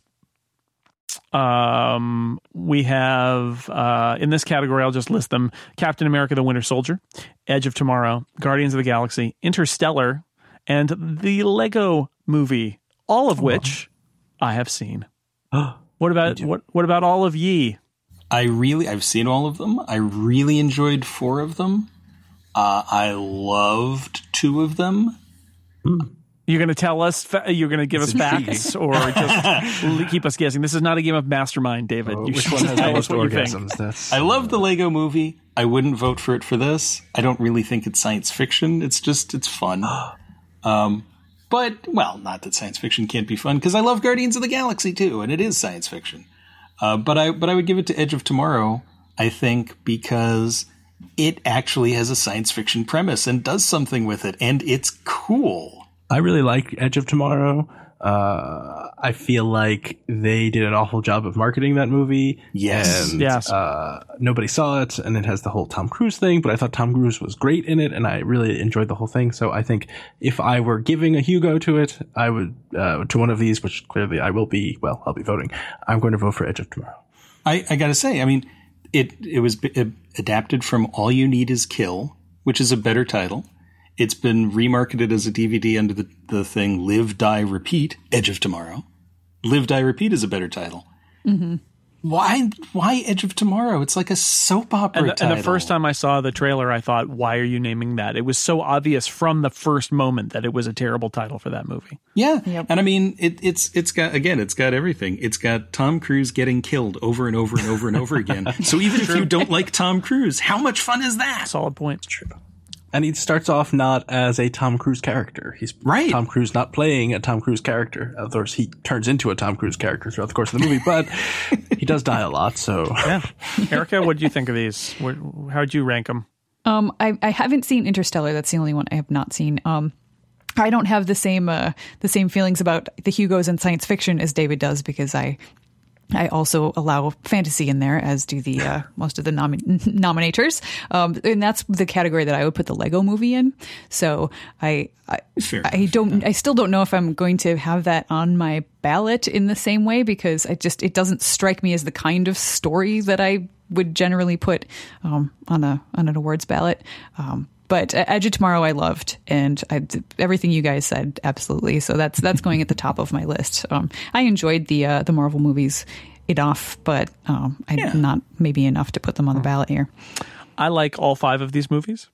Um, we have uh, in this category, I'll just list them: Captain America: The Winter Soldier, Edge of Tomorrow, Guardians of the Galaxy, Interstellar, and the Lego Movie. All of which I have seen. What about what? What about all of ye? I really, I've seen all of them. I really enjoyed four of them. Uh, I loved two of them. You're going to tell us? You're going to give us facts, or just keep us guessing? This is not a game of mastermind, David. you Which should one has tell us most what you think. orgasms? That's I love the Lego movie. I wouldn't vote for it for this. I don't really think it's science fiction. It's just, it's fun. Um, but, well, not that science fiction can't be fun, because I love Guardians of the Galaxy too, and it is science fiction. Uh, but I, but I would give it to Edge of Tomorrow, I think, because it actually has a science fiction premise and does something with it, and it's cool. I really like Edge of Tomorrow. Uh, I feel like they did an awful job of marketing that movie. Yes. And, Yes. Uh, nobody saw it, and it has the whole Tom Cruise thing, but I thought Tom Cruise was great in it, and I really enjoyed the whole thing. So I think if I were giving a Hugo to it, I would, uh, to one of these, which clearly I will be, well, I'll be voting. I'm going to vote for Edge of Tomorrow. I, I gotta say, I mean, it it was b- adapted from All You Need Is Kill, which is a better title. It's been remarketed as a DVD under the, the thing Live, Die, Repeat, Edge of Tomorrow. Live, Die, Repeat is a better title. Mm-hmm. Why why Edge of Tomorrow? It's like a soap opera And the, and the first time I saw the trailer, I thought, "Why are you naming that?" It was so obvious from the first moment that it was a terrible title for that movie. Yeah, and I mean, it, it's it's got again, it's got everything. It's got Tom Cruise getting killed over and over and over and over again. So even if you don't like Tom Cruise, how much fun is that? Solid point. And he starts off not as a Tom Cruise character. He's Right. Tom Cruise not playing a Tom Cruise character. Of course, he turns into a Tom Cruise character throughout the course of the movie, but he does die a lot. So Yeah, Erika, what do you think of these? How'd you rank them? Um, I, I haven't seen Interstellar. That's the only one I have not seen. Um, I don't have the same uh, the same feelings about the Hugos and science fiction as David does because I I also allow fantasy in there, as do the uh, most of the nomi- nominators, um, and that's the category that I would put the Lego Movie in. So I I, I don't I still don't know if I'm going to have that on my ballot in the same way because I just it doesn't strike me as the kind of story that I would generally put um, on a on an awards ballot. Um, but Edge of Tomorrow I loved, and I, everything you guys said absolutely. So that's that's going at the top of my list. Um, I enjoyed the uh, the Marvel movies enough, but um, I Yeah. not maybe enough to put them on the ballot here. I like all five of these movies.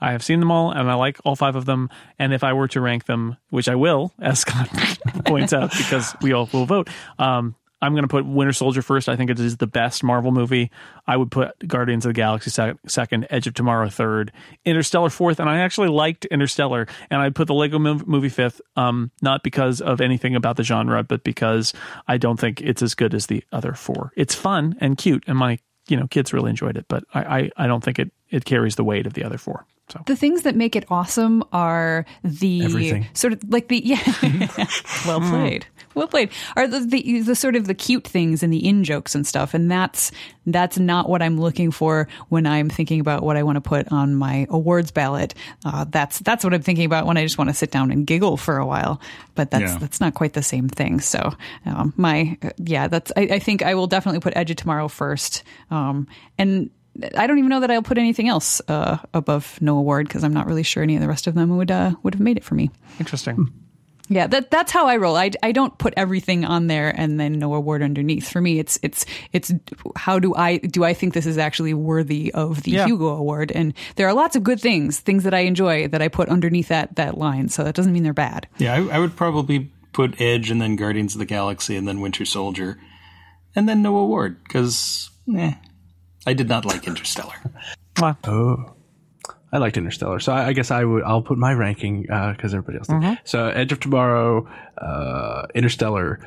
I have seen them all, and I like all five of them. And if I were to rank them, which I will, as Scott points out, because we all will vote, um, I'm going to put Winter Soldier first. I think it is the best Marvel movie. I would put Guardians of the Galaxy sec- second, Edge of Tomorrow third, Interstellar fourth, and I actually liked Interstellar. And I'd put the Lego mov- movie fifth, um, not because of anything about the genre, but because I don't think it's as good as the other four. It's fun and cute, and my you know kids really enjoyed it, but I I, I don't think it it carries the weight of the other four. So The things that make it awesome are the Everything. sort of like the yeah, well played, well played. Are the, the the sort of the cute things and the in jokes and stuff, and that's that's not what I'm looking for when I'm thinking about what I want to put on my awards ballot. Uh, that's that's what I'm thinking about when I just want to sit down and giggle for a while. But that's Yeah. that's not quite the same thing. So um, my yeah, that's I, I think I will definitely put Edge of Tomorrow first, um, and. I don't even know that I'll put anything else uh, above no award because I'm not really sure any of the rest of them would uh, would have made it for me. interesting. Yeah, that that's how I roll. I, I don't put everything on there and then no award underneath. For me, it's it's it's how do I do I think this is actually worthy of the Yeah. Hugo Award? And there are lots of good things, things that I enjoy that I put underneath that that line. So that doesn't mean they're bad. Yeah, I, I would probably put Edge and then Guardians of the Galaxy and then Winter Soldier, and then no award because eh, I did not like Interstellar. Oh, I liked Interstellar, so I, I guess I would. I'll put my ranking because everybody else did. So Edge of Tomorrow, uh, Interstellar,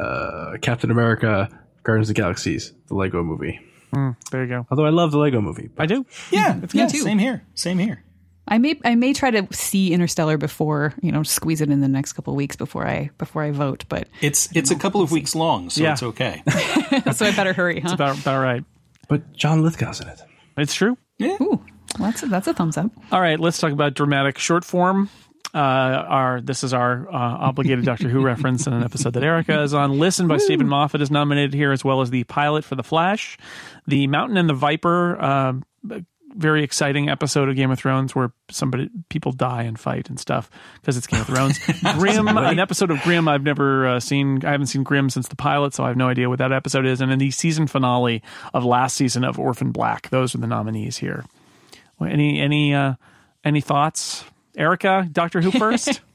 uh, Captain America, Guardians of the Galaxies, the Lego Movie. There you go. Although I love the Lego Movie, I do. Yeah, it's yeah, too. same here, same here. I may I may try to see Interstellar before you know squeeze it in the next couple of weeks before I before I vote. But It's it's a couple of weeks long, so Yeah. it's okay. so I better hurry, huh? About about right. But John Lithgow's in it. It's true. Ooh, that's a, that's a thumbs up. All right, let's talk about dramatic short form. Uh, our this is our uh, obligated Doctor Who reference in an episode that Erika is on. Listen by Steven Moffat is nominated here, as well as the pilot for The Flash, the Mountain and the Viper. Um, very exciting episode of Game of Thrones where somebody people die and fight and stuff because it's Game of Thrones. Grimm, an episode of Grimm I've never uh, seen. I haven't seen Grimm since the pilot, so I have no idea what that episode is. And then the season finale of last season of Orphan Black. Those are the nominees here. Well, Any any uh, any thoughts, Erika? Doctor Who first.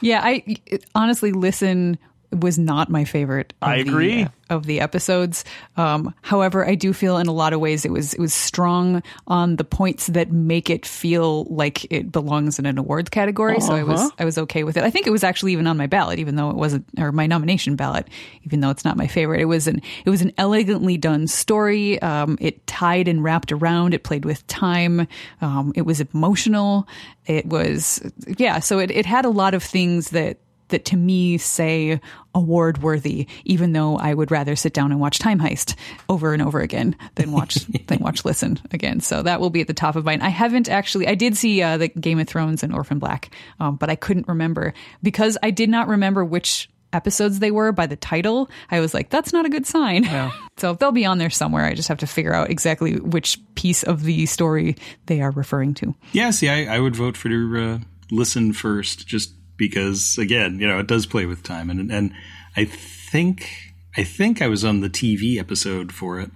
Yeah, I honestly listen was not my favorite. Of I the, agree. uh, of the episodes. Um, however, I do feel in a lot of ways it was it was strong on the points that make it feel like it belongs in an awards category. So I was Uh-huh. I was okay with it. I think it was actually even on my ballot, even though it wasn't, or my nomination ballot, even though it's not my favorite. It was an it was an elegantly done story. Um, it tied and wrapped around. It played with time. Um, it was emotional. It was yeah. So it it had a lot of things that that to me say award worthy, even though I would rather sit down and watch Time Heist over and over again than watch than watch Listen again. So that will be at the top of mine. I haven't actually. I did see uh, the Game of Thrones and Orphan Black, um, but I couldn't remember because I did not remember which episodes they were by the title. I was like, that's not a good sign. so they'll be on there somewhere. I just have to figure out exactly which piece of the story they are referring to. Yeah, see, I, I would vote for uh, listen first, just because, again, you know, it does play with time, and and I think I think I was on the TV episode for it,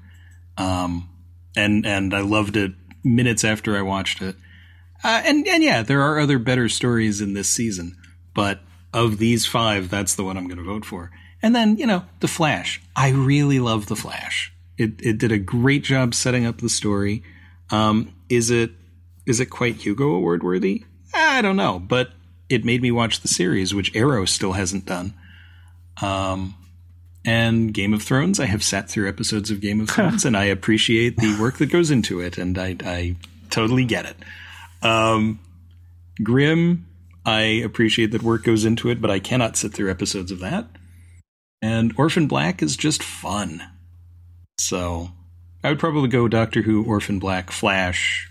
um, and and I loved it minutes after I watched it, uh, and and yeah, there are other better stories in this season, but of these five, that's the one I'm going to vote for. And then you know, the Flash. I really love the Flash. It it did a great job setting up the story. Um, is it is it quite Hugo Award worthy? I don't know, but it made me watch the series, which Arrow still hasn't done. Um, and Game of Thrones, I have sat through episodes of Game of Thrones, and I appreciate the work that goes into it, and I, I totally get it. Um, Grimm, I appreciate that work goes into it, but I cannot sit through episodes of that. And Orphan Black is just fun. So I would probably go Doctor Who, Orphan Black, Flash,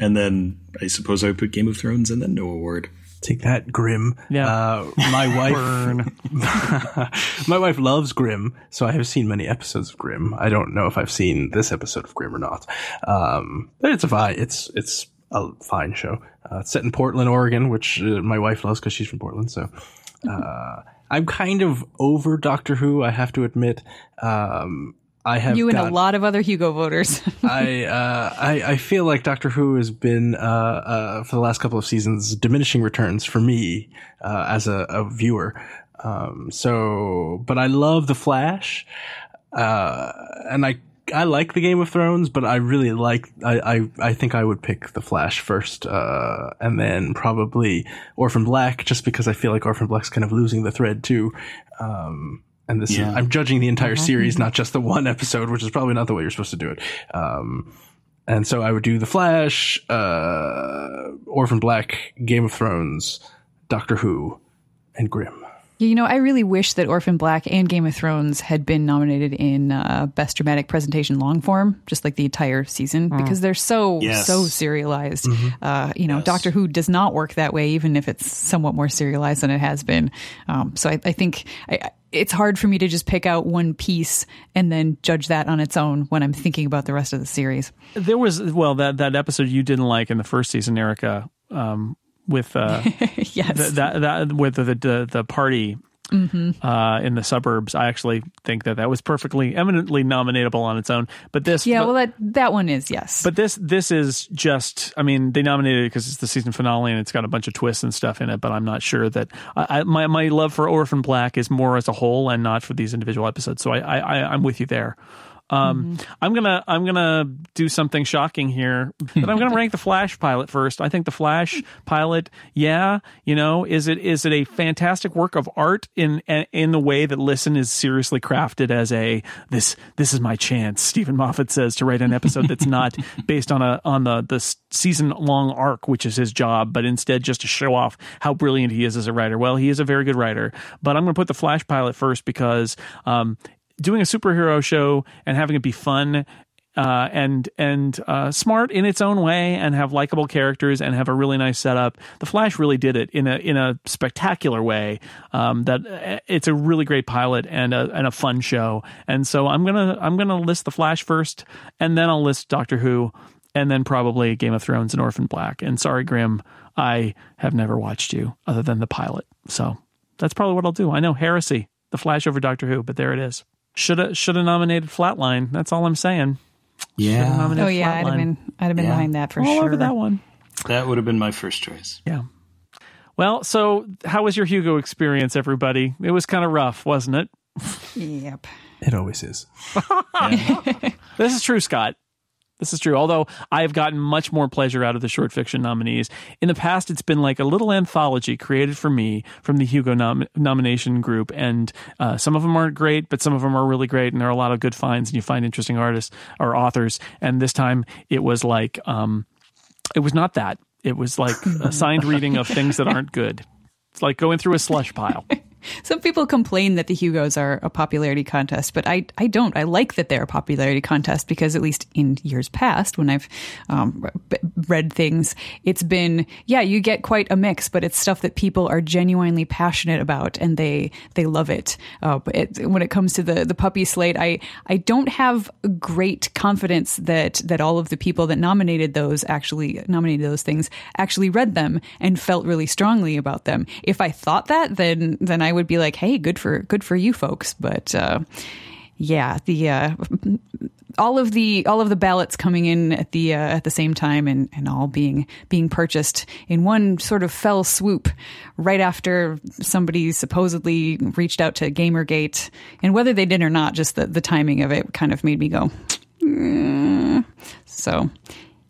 and then I suppose I would put Game of Thrones and then no award. Take that, Grimm. Yeah. Uh, my wife, my wife loves Grimm, so I have seen many episodes of Grimm. I don't know if I've seen this episode of Grimm or not, um, but it's a fine. It's it's a fine show. Uh, it's set in Portland, Oregon, which uh, my wife loves because she's from Portland. So uh, I'm kind of over Doctor Who. I have to admit. Um, I have You and got- a lot of other Hugo voters. I, uh, I I feel like Doctor Who has been uh, uh, for the last couple of seasons diminishing returns for me uh, as a, a viewer. Um, so, but I love the Flash, uh, and I I like the Game of Thrones, but I really like I I, I think I would pick the Flash first, uh, and then probably Orphan Black, just because I feel like Orphan Black's kind of losing the thread too. Um, and this, Yeah. I'm judging the entire series, not just the one episode, which is probably not the way you're supposed to do it. Um, and so I would do The Flash, uh, Orphan Black, Game of Thrones, Doctor Who, and Grimm. You know, I really wish that Orphan Black and Game of Thrones had been nominated in uh, Best Dramatic Presentation long form, just like the entire season, because they're so Yes. so serialized. Uh, you know, Yes. Doctor Who does not work that way, even if it's somewhat more serialized than it has been. Um, so I, I think I, it's hard for me to just pick out one piece and then judge that on its own when I'm thinking about the rest of the series. There was well that that episode you didn't like in the first season, Erika, um, with uh, yes. th- that that with the the, the party uh, in the suburbs. I actually think that that was perfectly eminently nominatable on its own. But this, yeah, but, well, that that one is yes. but this this is just. I mean, they nominated it because it's the season finale and it's got a bunch of twists and stuff in it. But I'm not sure that I, I, my my love for Orphan Black is more as a whole and not for these individual episodes. So I, I I'm with you there. Um, I'm gonna I'm gonna do something shocking here, but I'm gonna rank the Flash pilot first. I think the Flash pilot, yeah, you know, is it is it a fantastic work of art in in the way that Listen is seriously crafted as a this this is my chance. Steven Moffat says to write an episode that's not based on a on the the season long arc, which is his job, but instead just to show off how brilliant he is as a writer. Well, he is a very good writer, but I'm gonna put the Flash pilot first because um, doing a superhero show and having it be fun uh, and and uh, smart in its own way, and have likable characters, and have a really nice setup. The Flash really did it in a in a spectacular way. Um, that uh, it's a really great pilot and a and a fun show. And so I'm gonna I'm gonna list the Flash first, and then I'll list Doctor Who, and then probably Game of Thrones and Orphan Black. And sorry, Grimm, I have never watched you other than the pilot. So that's probably what I'll do. I know heresy, the Flash over Doctor Who, but there it is. Should have should have nominated Flatline. That's all I'm saying. Yeah, nominated oh yeah, I'd have been I'd have been Yeah. behind that for all sure. over that one. that would have been my first choice. Yeah. Well, so how was your Hugo experience, everybody? It was kind of rough, wasn't it? Yep. It always is. This is true, Scott. This is true. Although I have gotten much more pleasure out of the short fiction nominees. In the past, it's been like a little anthology created for me from the Hugo nom- nomination group. And uh, some of them aren't great, but some of them are really great. And there are a lot of good finds, and you find interesting artists or authors. And this time it was like, um, it was not that. It was like a signed reading of things that aren't good. It's like going through a slush pile. Some people complain that the Hugos are a popularity contest, but I, I don't. I like that they're a popularity contest because at least in years past, when I've um, read things, it's been yeah, you get quite a mix, but it's stuff that people are genuinely passionate about and they they love it. Uh, but it, when it comes to the the puppy slate, I I don't have great confidence that that all of the people that nominated those actually nominated those things actually read them and felt really strongly about them. If I thought that, then then I would be like, hey, good for good for you folks. But uh, yeah, the uh, all of the all of the ballots coming in at the uh, at the same time and, and all being being purchased in one sort of fell swoop right after somebody supposedly reached out to Gamergate and whether they did or not, just the, the timing of it kind of made me go. "Mm." So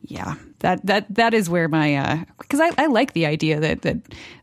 yeah, that that that is where my uh, because I, I like the idea that that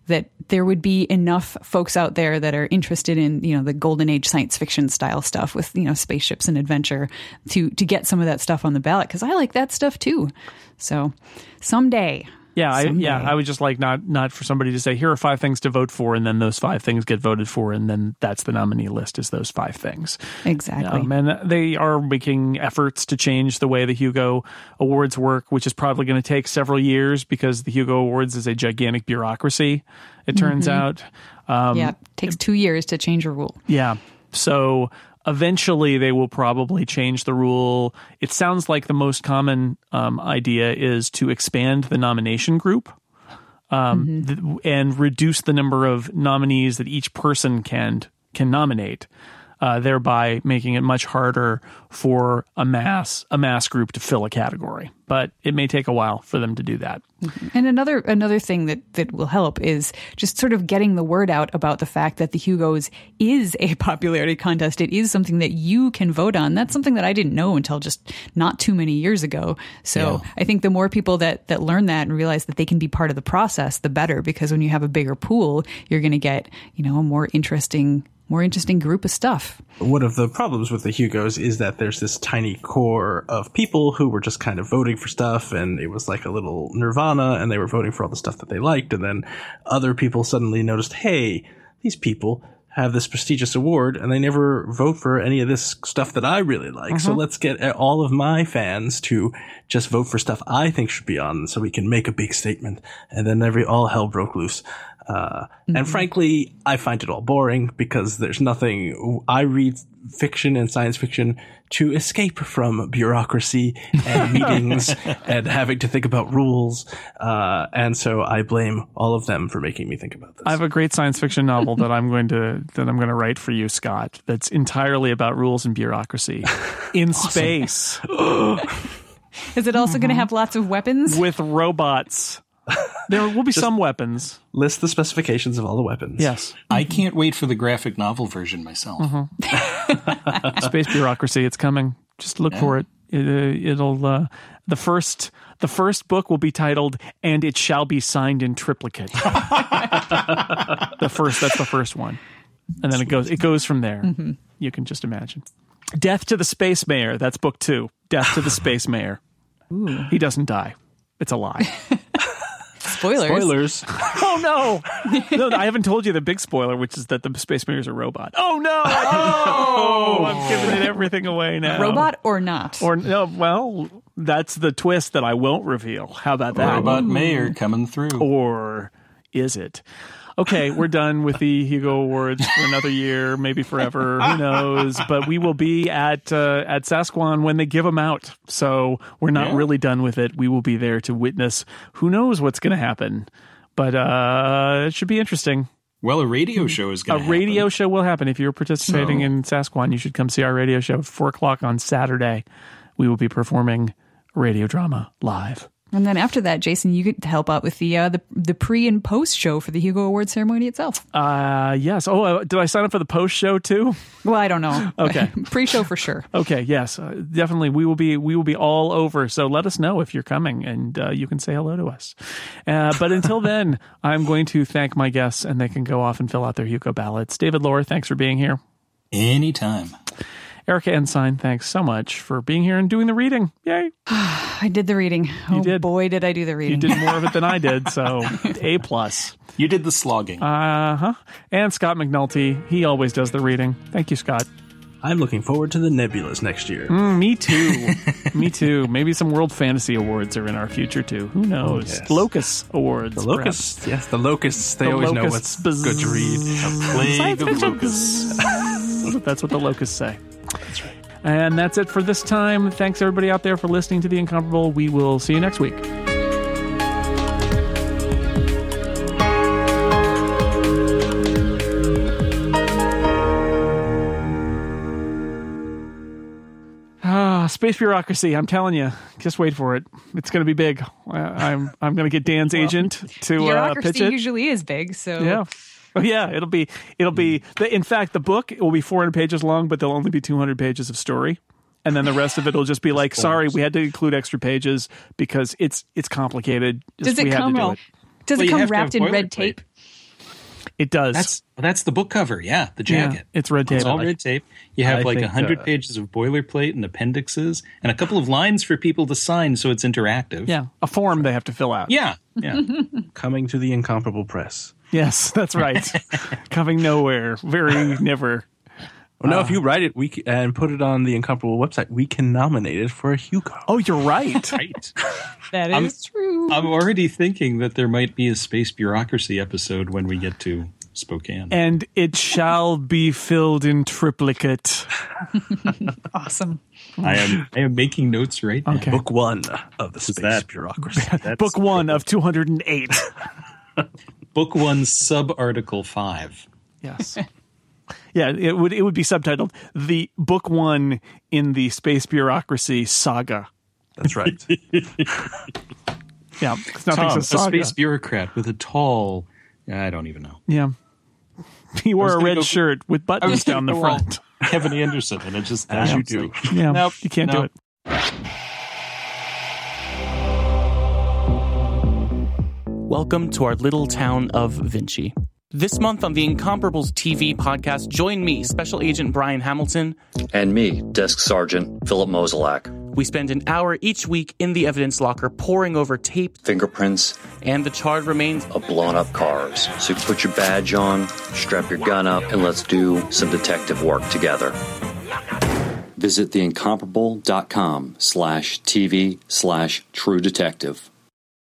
that there would be enough folks out there that are interested in you know the golden age science fiction style stuff with you know spaceships and adventure to to get some of that stuff on the ballot because I like that stuff too. So someday. Yeah, I, Someday. yeah. I would just like not not for somebody to say here are five things to vote for, and then those five things get voted for, and then that's the nominee list is those five things. Exactly. Um, and they are making efforts to change the way the Hugo Awards work, which is probably going to take several years because the Hugo Awards is a gigantic bureaucracy. It turns out. Um, yeah, takes two years to change a rule. yeah. So eventually they will probably change the rule. It sounds like the most common um, idea is to expand the nomination group. Um, th- and reduce the number of nominees that each person can can nominate, uh, thereby making it much harder for a mass a mass group to fill a category. But it may take a while for them to do that. And another another thing that that will help is just sort of getting the word out about the fact that the Hugos is a popularity contest. It is something that you can vote on. That's something that I didn't know until just not too many years ago. So I think the more people that that learn that and realize that they can be part of the process, the better. Because when you have a bigger pool, you're going to get you know a more interesting more interesting group of stuff. One of the problems with the Hugos is that there's this tiny core of people who were just kind of voting for stuff, and it was like a little nirvana, and they were voting for all the stuff that they liked, and then other people suddenly noticed, hey, these people have this prestigious award, and they never vote for any of this stuff that I really like. So uh-huh. let's get all of my fans to just vote for stuff I think should be on, so we can make a big statement. And then every all hell broke loose. Uh, and frankly, I find it all boring because there's nothing. I read fiction and science fiction to escape from bureaucracy and meetings and having to think about rules. Uh, and so I blame all of them for making me think about this. I have a great science fiction novel that I'm going to that I'm going to write for you, Scott. That's entirely about rules and bureaucracy in space Is it also going to have lots of weapons? with robots. There will be some weapons. List the specifications of all the weapons. Yes, I can't wait for the graphic novel version myself. space bureaucracy. It's coming. Just look for it. it uh, it'll uh, the first the first book will be titled "And It Shall Be Signed in Triplicate." the first that's the first one, and then it goes it goes from there. You can just imagine. Death to the Space Mayor. That's book two. Death to the Space Mayor. He doesn't die. It's a lie. Spoilers. Spoilers. Oh no! No, I haven't told you the big spoiler, which is that the Space Mayor's a robot. Oh no! Oh, oh, I'm giving it everything away now. Robot or not? Or no? Well, that's the twist that I won't reveal. How about that? Robot Mayor coming through. Or is it? Okay, we're done with the Hugo Awards for another year, maybe forever. Who knows? But we will be at uh, at Sasquan when they give them out. So we're not Yeah. really done with it. We will be there to witness. Who knows what's going to happen? But uh, it should be interesting. Well, a radio show is A going to radio show will happen. If you're participating in Sasquan, you should come see our radio show at four o'clock on Saturday. We will be performing radio drama live. And then after that, Jason, you get to help out with the uh, the, the pre and post show for the Hugo Award ceremony itself. Uh, yes. Oh, uh, did I sign up for the post show too? Well, I don't know. Okay. pre show for sure. Okay. Yes. Uh, definitely. We will be. We will be all over. So let us know if you're coming, and uh, you can say hello to us. Uh, but until then, I'm going to thank my guests, and they can go off and fill out their Hugo ballots. David Loehr, thanks for being here. Anytime. Erika Ensign, thanks so much for being here and doing the reading. Yay. I did the reading. oh did. boy, did I do the reading. You did more of it than I did, so A plus. You did the slogging. Uh huh. And Scott McNulty, he always does the reading. Thank you, Scott. I'm looking forward to the Nebulas next year. Mm, me too. me too. Maybe some World Fantasy Awards are in our future too. Who knows? yes. Locus Awards. The locusts, yes, the locusts. They The always locusts. know what's good to read. Plague of fiction. locusts. That's what the locusts say. That's right. And that's it for this time. Thanks everybody out there for listening to The Incomparable. We will see you next week. Ah, space bureaucracy. I'm telling you, just wait for it. It's going to be big. I- I'm I'm going to get Dan's agent to uh, pitch Bureaucracy it. usually is big, so Yeah. Oh yeah, it'll be it'll be the, in fact the book will be 400 pages long, but there'll only be 200 pages of story. And then the rest of it will just be like, sorry, we had to include extra pages because it's it's complicated. Just Does we it had to come? do it. Does Well, it come wrapped in red boilerplate. tape? It does. That's that's the book cover. Yeah, the yeah, jacket. it's red tape. It's all red tape. You have I like a hundred uh, pages of boilerplate and appendixes, and a couple of lines for people to sign, so it's interactive. Yeah, a form they have to fill out. yeah, yeah. Coming to the Incomparable Press. Yes, that's right. Coming nowhere, very never. Well, no, if uh, you write it we c- and put it on the Incomparable website, we can nominate it for a Hugo. Oh, you're right. right. That I'm- true. I'm already thinking that there might be a space bureaucracy episode when we get to Spokane. and it shall be filled in triplicate. awesome. I am I am making notes right now. Okay. Book one of the Space that- Bureaucracy. Book one of 208. Book one, sub article five. Yes. Yeah, it would it would be subtitled "The Book One in the Space Bureaucracy Saga." That's right. Yeah, 'cause nothing's Tom, a a saga. space bureaucrat with a tall. I don't even know. yeah, he wore a red go- shirt with buttons down the gonna go all front. Kevin Anderson, and it just As you do. like, Yeah, Nope, you can't do it. Welcome to our little town of Vinci. This month on the Incomparables TV podcast, join me, Special Agent Brian Hamilton. And me, Desk Sergeant Philip Mozolak. We spend an hour each week in the evidence locker poring over tape Fingerprints and the charred remains of blown up cars. So you put your badge on, strap your gun up, and let's do some detective work together. Visit theincomparable.com slash TV slash true detective.